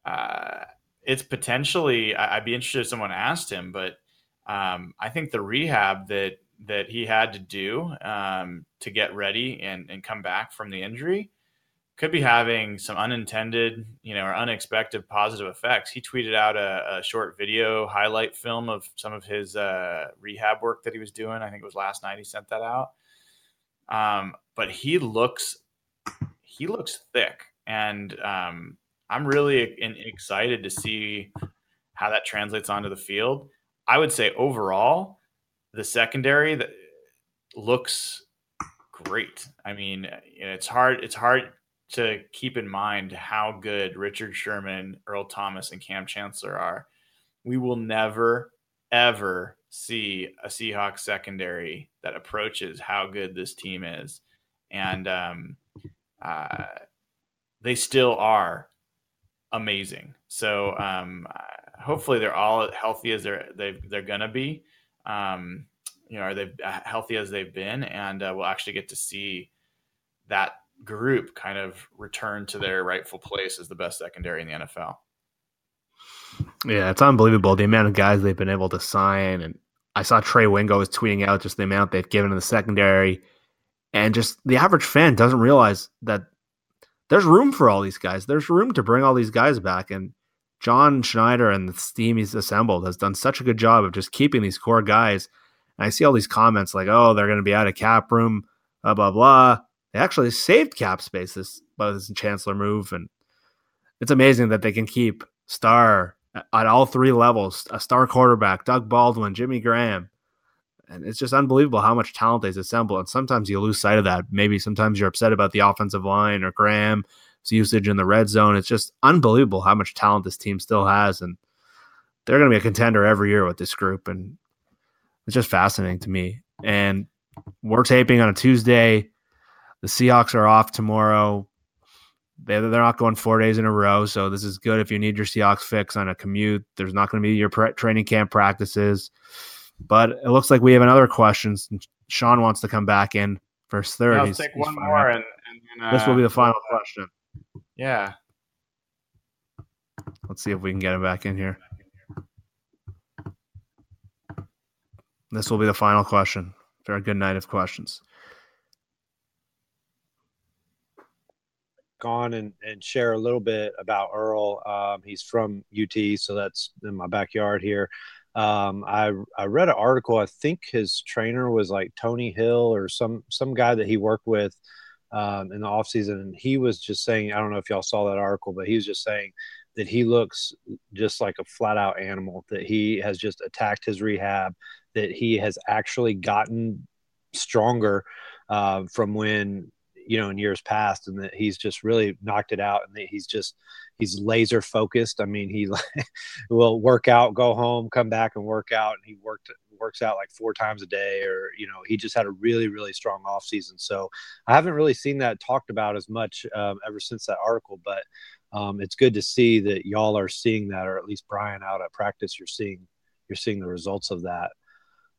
uh, it's potentially, I'd be interested if someone asked him, but, um, I think the rehab that that he had to do um, to get ready and, and come back from the injury could be having some unintended, you know, or unexpected positive effects. He tweeted out a, a short video highlight film of some of his uh, rehab work that he was doing. I think it was last night. He sent that out. Um, but he looks, he looks thick, and um, I'm really excited to see how that translates onto the field. I would say overall, the secondary that looks great. I mean, it's hard. It's hard to keep in mind how good Richard Sherman, Earl Thomas, and Kam Chancellor are. We will never, ever see a Seahawks secondary that approaches how good this team is, and um, uh, they still are amazing. So um, hopefully, they're all healthy as they're they they're gonna be um, you know, are they uh, healthy as they've been? And uh, we'll actually get to see that group kind of return to their rightful place as the best secondary in the NFL. Yeah, it's unbelievable the amount of guys they've been able to sign. And I saw Trey Wingo was tweeting out just the amount they've given in the secondary. And just the average fan doesn't realize that there's room for all these guys. There's room to bring all these guys back. And John Schneider and the team he's assembled has done such a good job of just keeping these core guys. And I see all these comments like, oh, they're going to be out of cap room, blah, blah, blah. They actually saved cap space this by this Chancellor move. And it's amazing that they can keep star at all three levels a star quarterback, Doug Baldwin, Jimmy Graham. And it's just unbelievable how much talent they've assembled. And sometimes you lose sight of that. Maybe sometimes you're upset about the offensive line or Graham's usage in the red zone. It's just unbelievable how much talent this team still has, and they're going to be a contender every year with this group. And it's just fascinating to me. And we're taping on a Tuesday. The Seahawks are off tomorrow. They, they're not going four days in a row. So this is good if you need your Seahawks fix on a commute. There's not going to be your pre- training camp practices. But it looks like we have another question. Sean wants to come back in first third. He's- let's take he's one more, and, and then, this will be uh, the final question. Yeah. Let's see if we can get him back in here. This will be the final question for a good night of questions. On and, and share a little bit about Earl. Um, he's from UT, so that's in my backyard here. Um, I I read an article. I think his trainer was like Tony Hill or some some guy that he worked with um, in the offseason. And he was just saying, I don't know if y'all saw that article, but he was just saying that he looks just like a flat out animal. That he has just attacked his rehab. That he has actually gotten stronger uh, from when you know in years past and that he's just really knocked it out and that he's just he's laser focused. I mean he will work out go home come back and work out and he worked works out like four times a day or you know he just had a really really strong off season. So i haven't really seen that talked about as much um, ever since that article but um, it's good to see that y'all are seeing that or at least brian out at practice you're seeing you're seeing the results of that.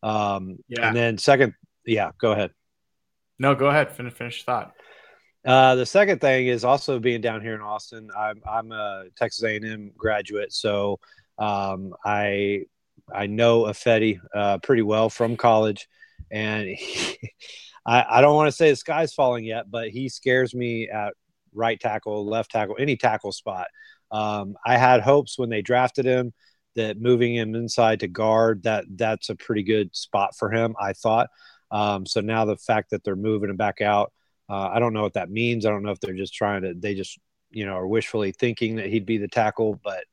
Um, Yeah. and then second yeah go ahead No, go ahead. Finish finish thought. Uh, the second thing is also being down here in Austin. I'm I'm a Texas A&M graduate, so um, I I know Ifedi uh, pretty well from college, and he, I I don't want to say the sky's falling yet, but he scares me at right tackle, left tackle, any tackle spot. Um, I had hopes when they drafted him that moving him inside to guard that that's a pretty good spot for him. I thought. Um, so now the fact that they're moving him back out. Uh, I don't know what that means. I don't know if they're just trying to, they just, you know, are wishfully thinking that he'd be the tackle. But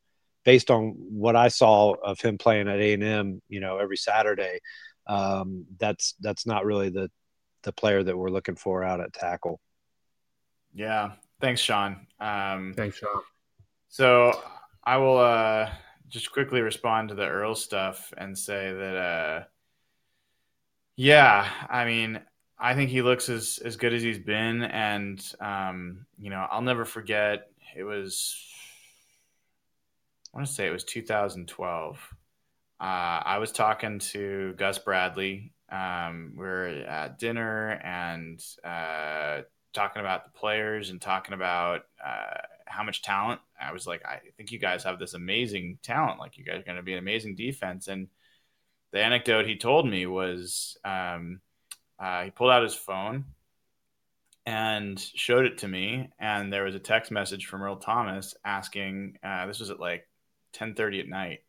based on what I saw of him playing at A&M, you know, every Saturday, um, that's, that's not really the, the player that we're looking for out at tackle. Yeah. Thanks, Sean. Um, Thanks, Sean. So I will uh, just quickly respond to the Earl stuff and say that, uh, yeah, I mean, I think he looks as, as good as he's been. And, um, you know, I'll never forget it was, I want to say it was 2012. Uh, I was talking to Gus Bradley. Um, we are at dinner and uh, talking about the players and talking about uh, how much talent. I was like, I think you guys have this amazing talent. Like, you guys are going to be an amazing defense. And the anecdote he told me was um, uh, he pulled out his phone and showed it to me. And there was a text message from Earl Thomas asking, uh, this was at like 10:30 at night,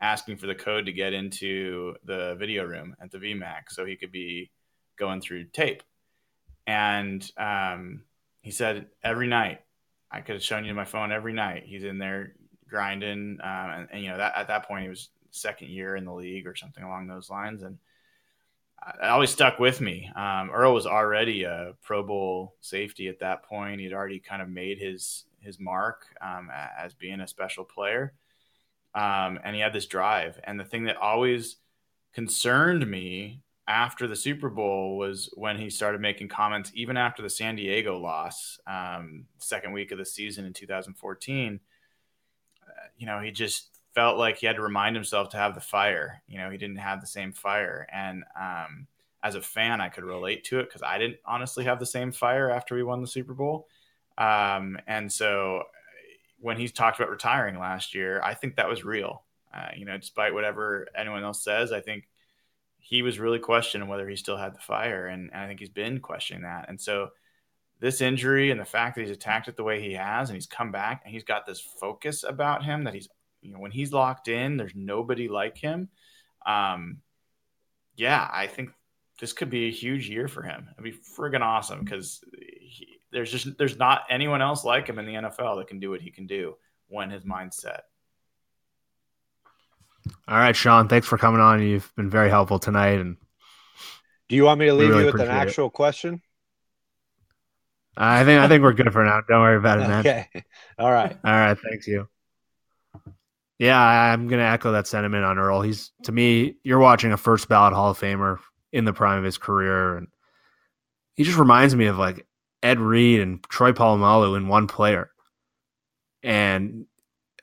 asking for the code to get into the video room at the VMAC so he could be going through tape. And um, he said every night I could have shown you my phone every night. He's in there grinding, um, and, and, you know that at that point he was second year in the league or something along those lines, and it always stuck with me. Um, Earl was already a Pro Bowl safety at that point. He'd already kind of made his his mark um, as being a special player, um, and he had this drive. And the thing that always concerned me after the Super Bowl was when he started making comments, even after the San Diego loss, um, second week of the season in 2014. Uh, you know, he just felt like he had to remind himself to have the fire. You know, he didn't have the same fire. And um, as a fan, I could relate to it because I didn't honestly have the same fire after we won the Super Bowl. Um, and so when he talked about retiring last year, I think that was real. Uh, you know, despite whatever anyone else says, I think he was really questioning whether he still had the fire, and, and I think he's been questioning that. And so, this injury and the fact that he's attacked it the way he has, and he's come back and he's got this focus about him that he's, you know, when he's locked in, there's nobody like him. Um, yeah, I think this could be a huge year for him. It'd be friggin' awesome because there's just there's not anyone else like him in the NFL that can do what he can do when his mindset. All right, Sean. Thanks for coming on. You've been very helpful tonight. And do you want me to leave really you with an appreciate it. actual question? I think I think we're good for now. Don't worry about it, man. Okay. All right. All right. Thanks you. Yeah, I'm gonna echo that sentiment on Earl. He's to me, you're watching a first ballot Hall of Famer in the prime of his career, and he just reminds me of like Ed Reed and Troy Polamalu in one player. And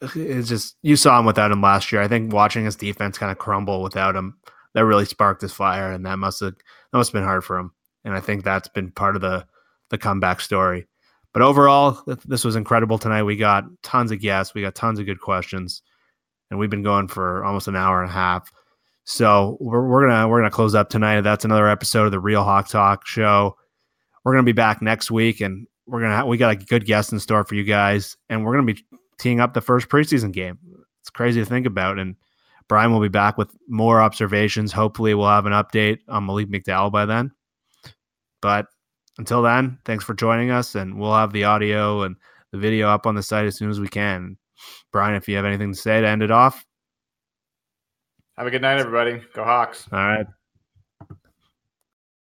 it's just you saw him without him last year. I think watching his defense kind of crumble without him, that really sparked his fire, and that must have that must have been hard for him. And I think that's been part of the the comeback story. But overall, this was incredible tonight. We got tons of guests, we got tons of good questions, and we've been going for almost an hour and a half. So we're, we're gonna we're gonna close up tonight. That's another episode of the Real Hawk Talk show. We're gonna be back next week, and we're gonna we got a good guest in store for you guys, and we're gonna be teeing up the first preseason game. It's crazy to think about, and Brian will be back with more observations. Hopefully, we'll have an update on Malik McDowell by then. But until then, thanks for joining us, and we'll have the audio and the video up on the site as soon as we can. Brian, if you have anything to say to end it off, have a good night, everybody. Go Hawks. All right.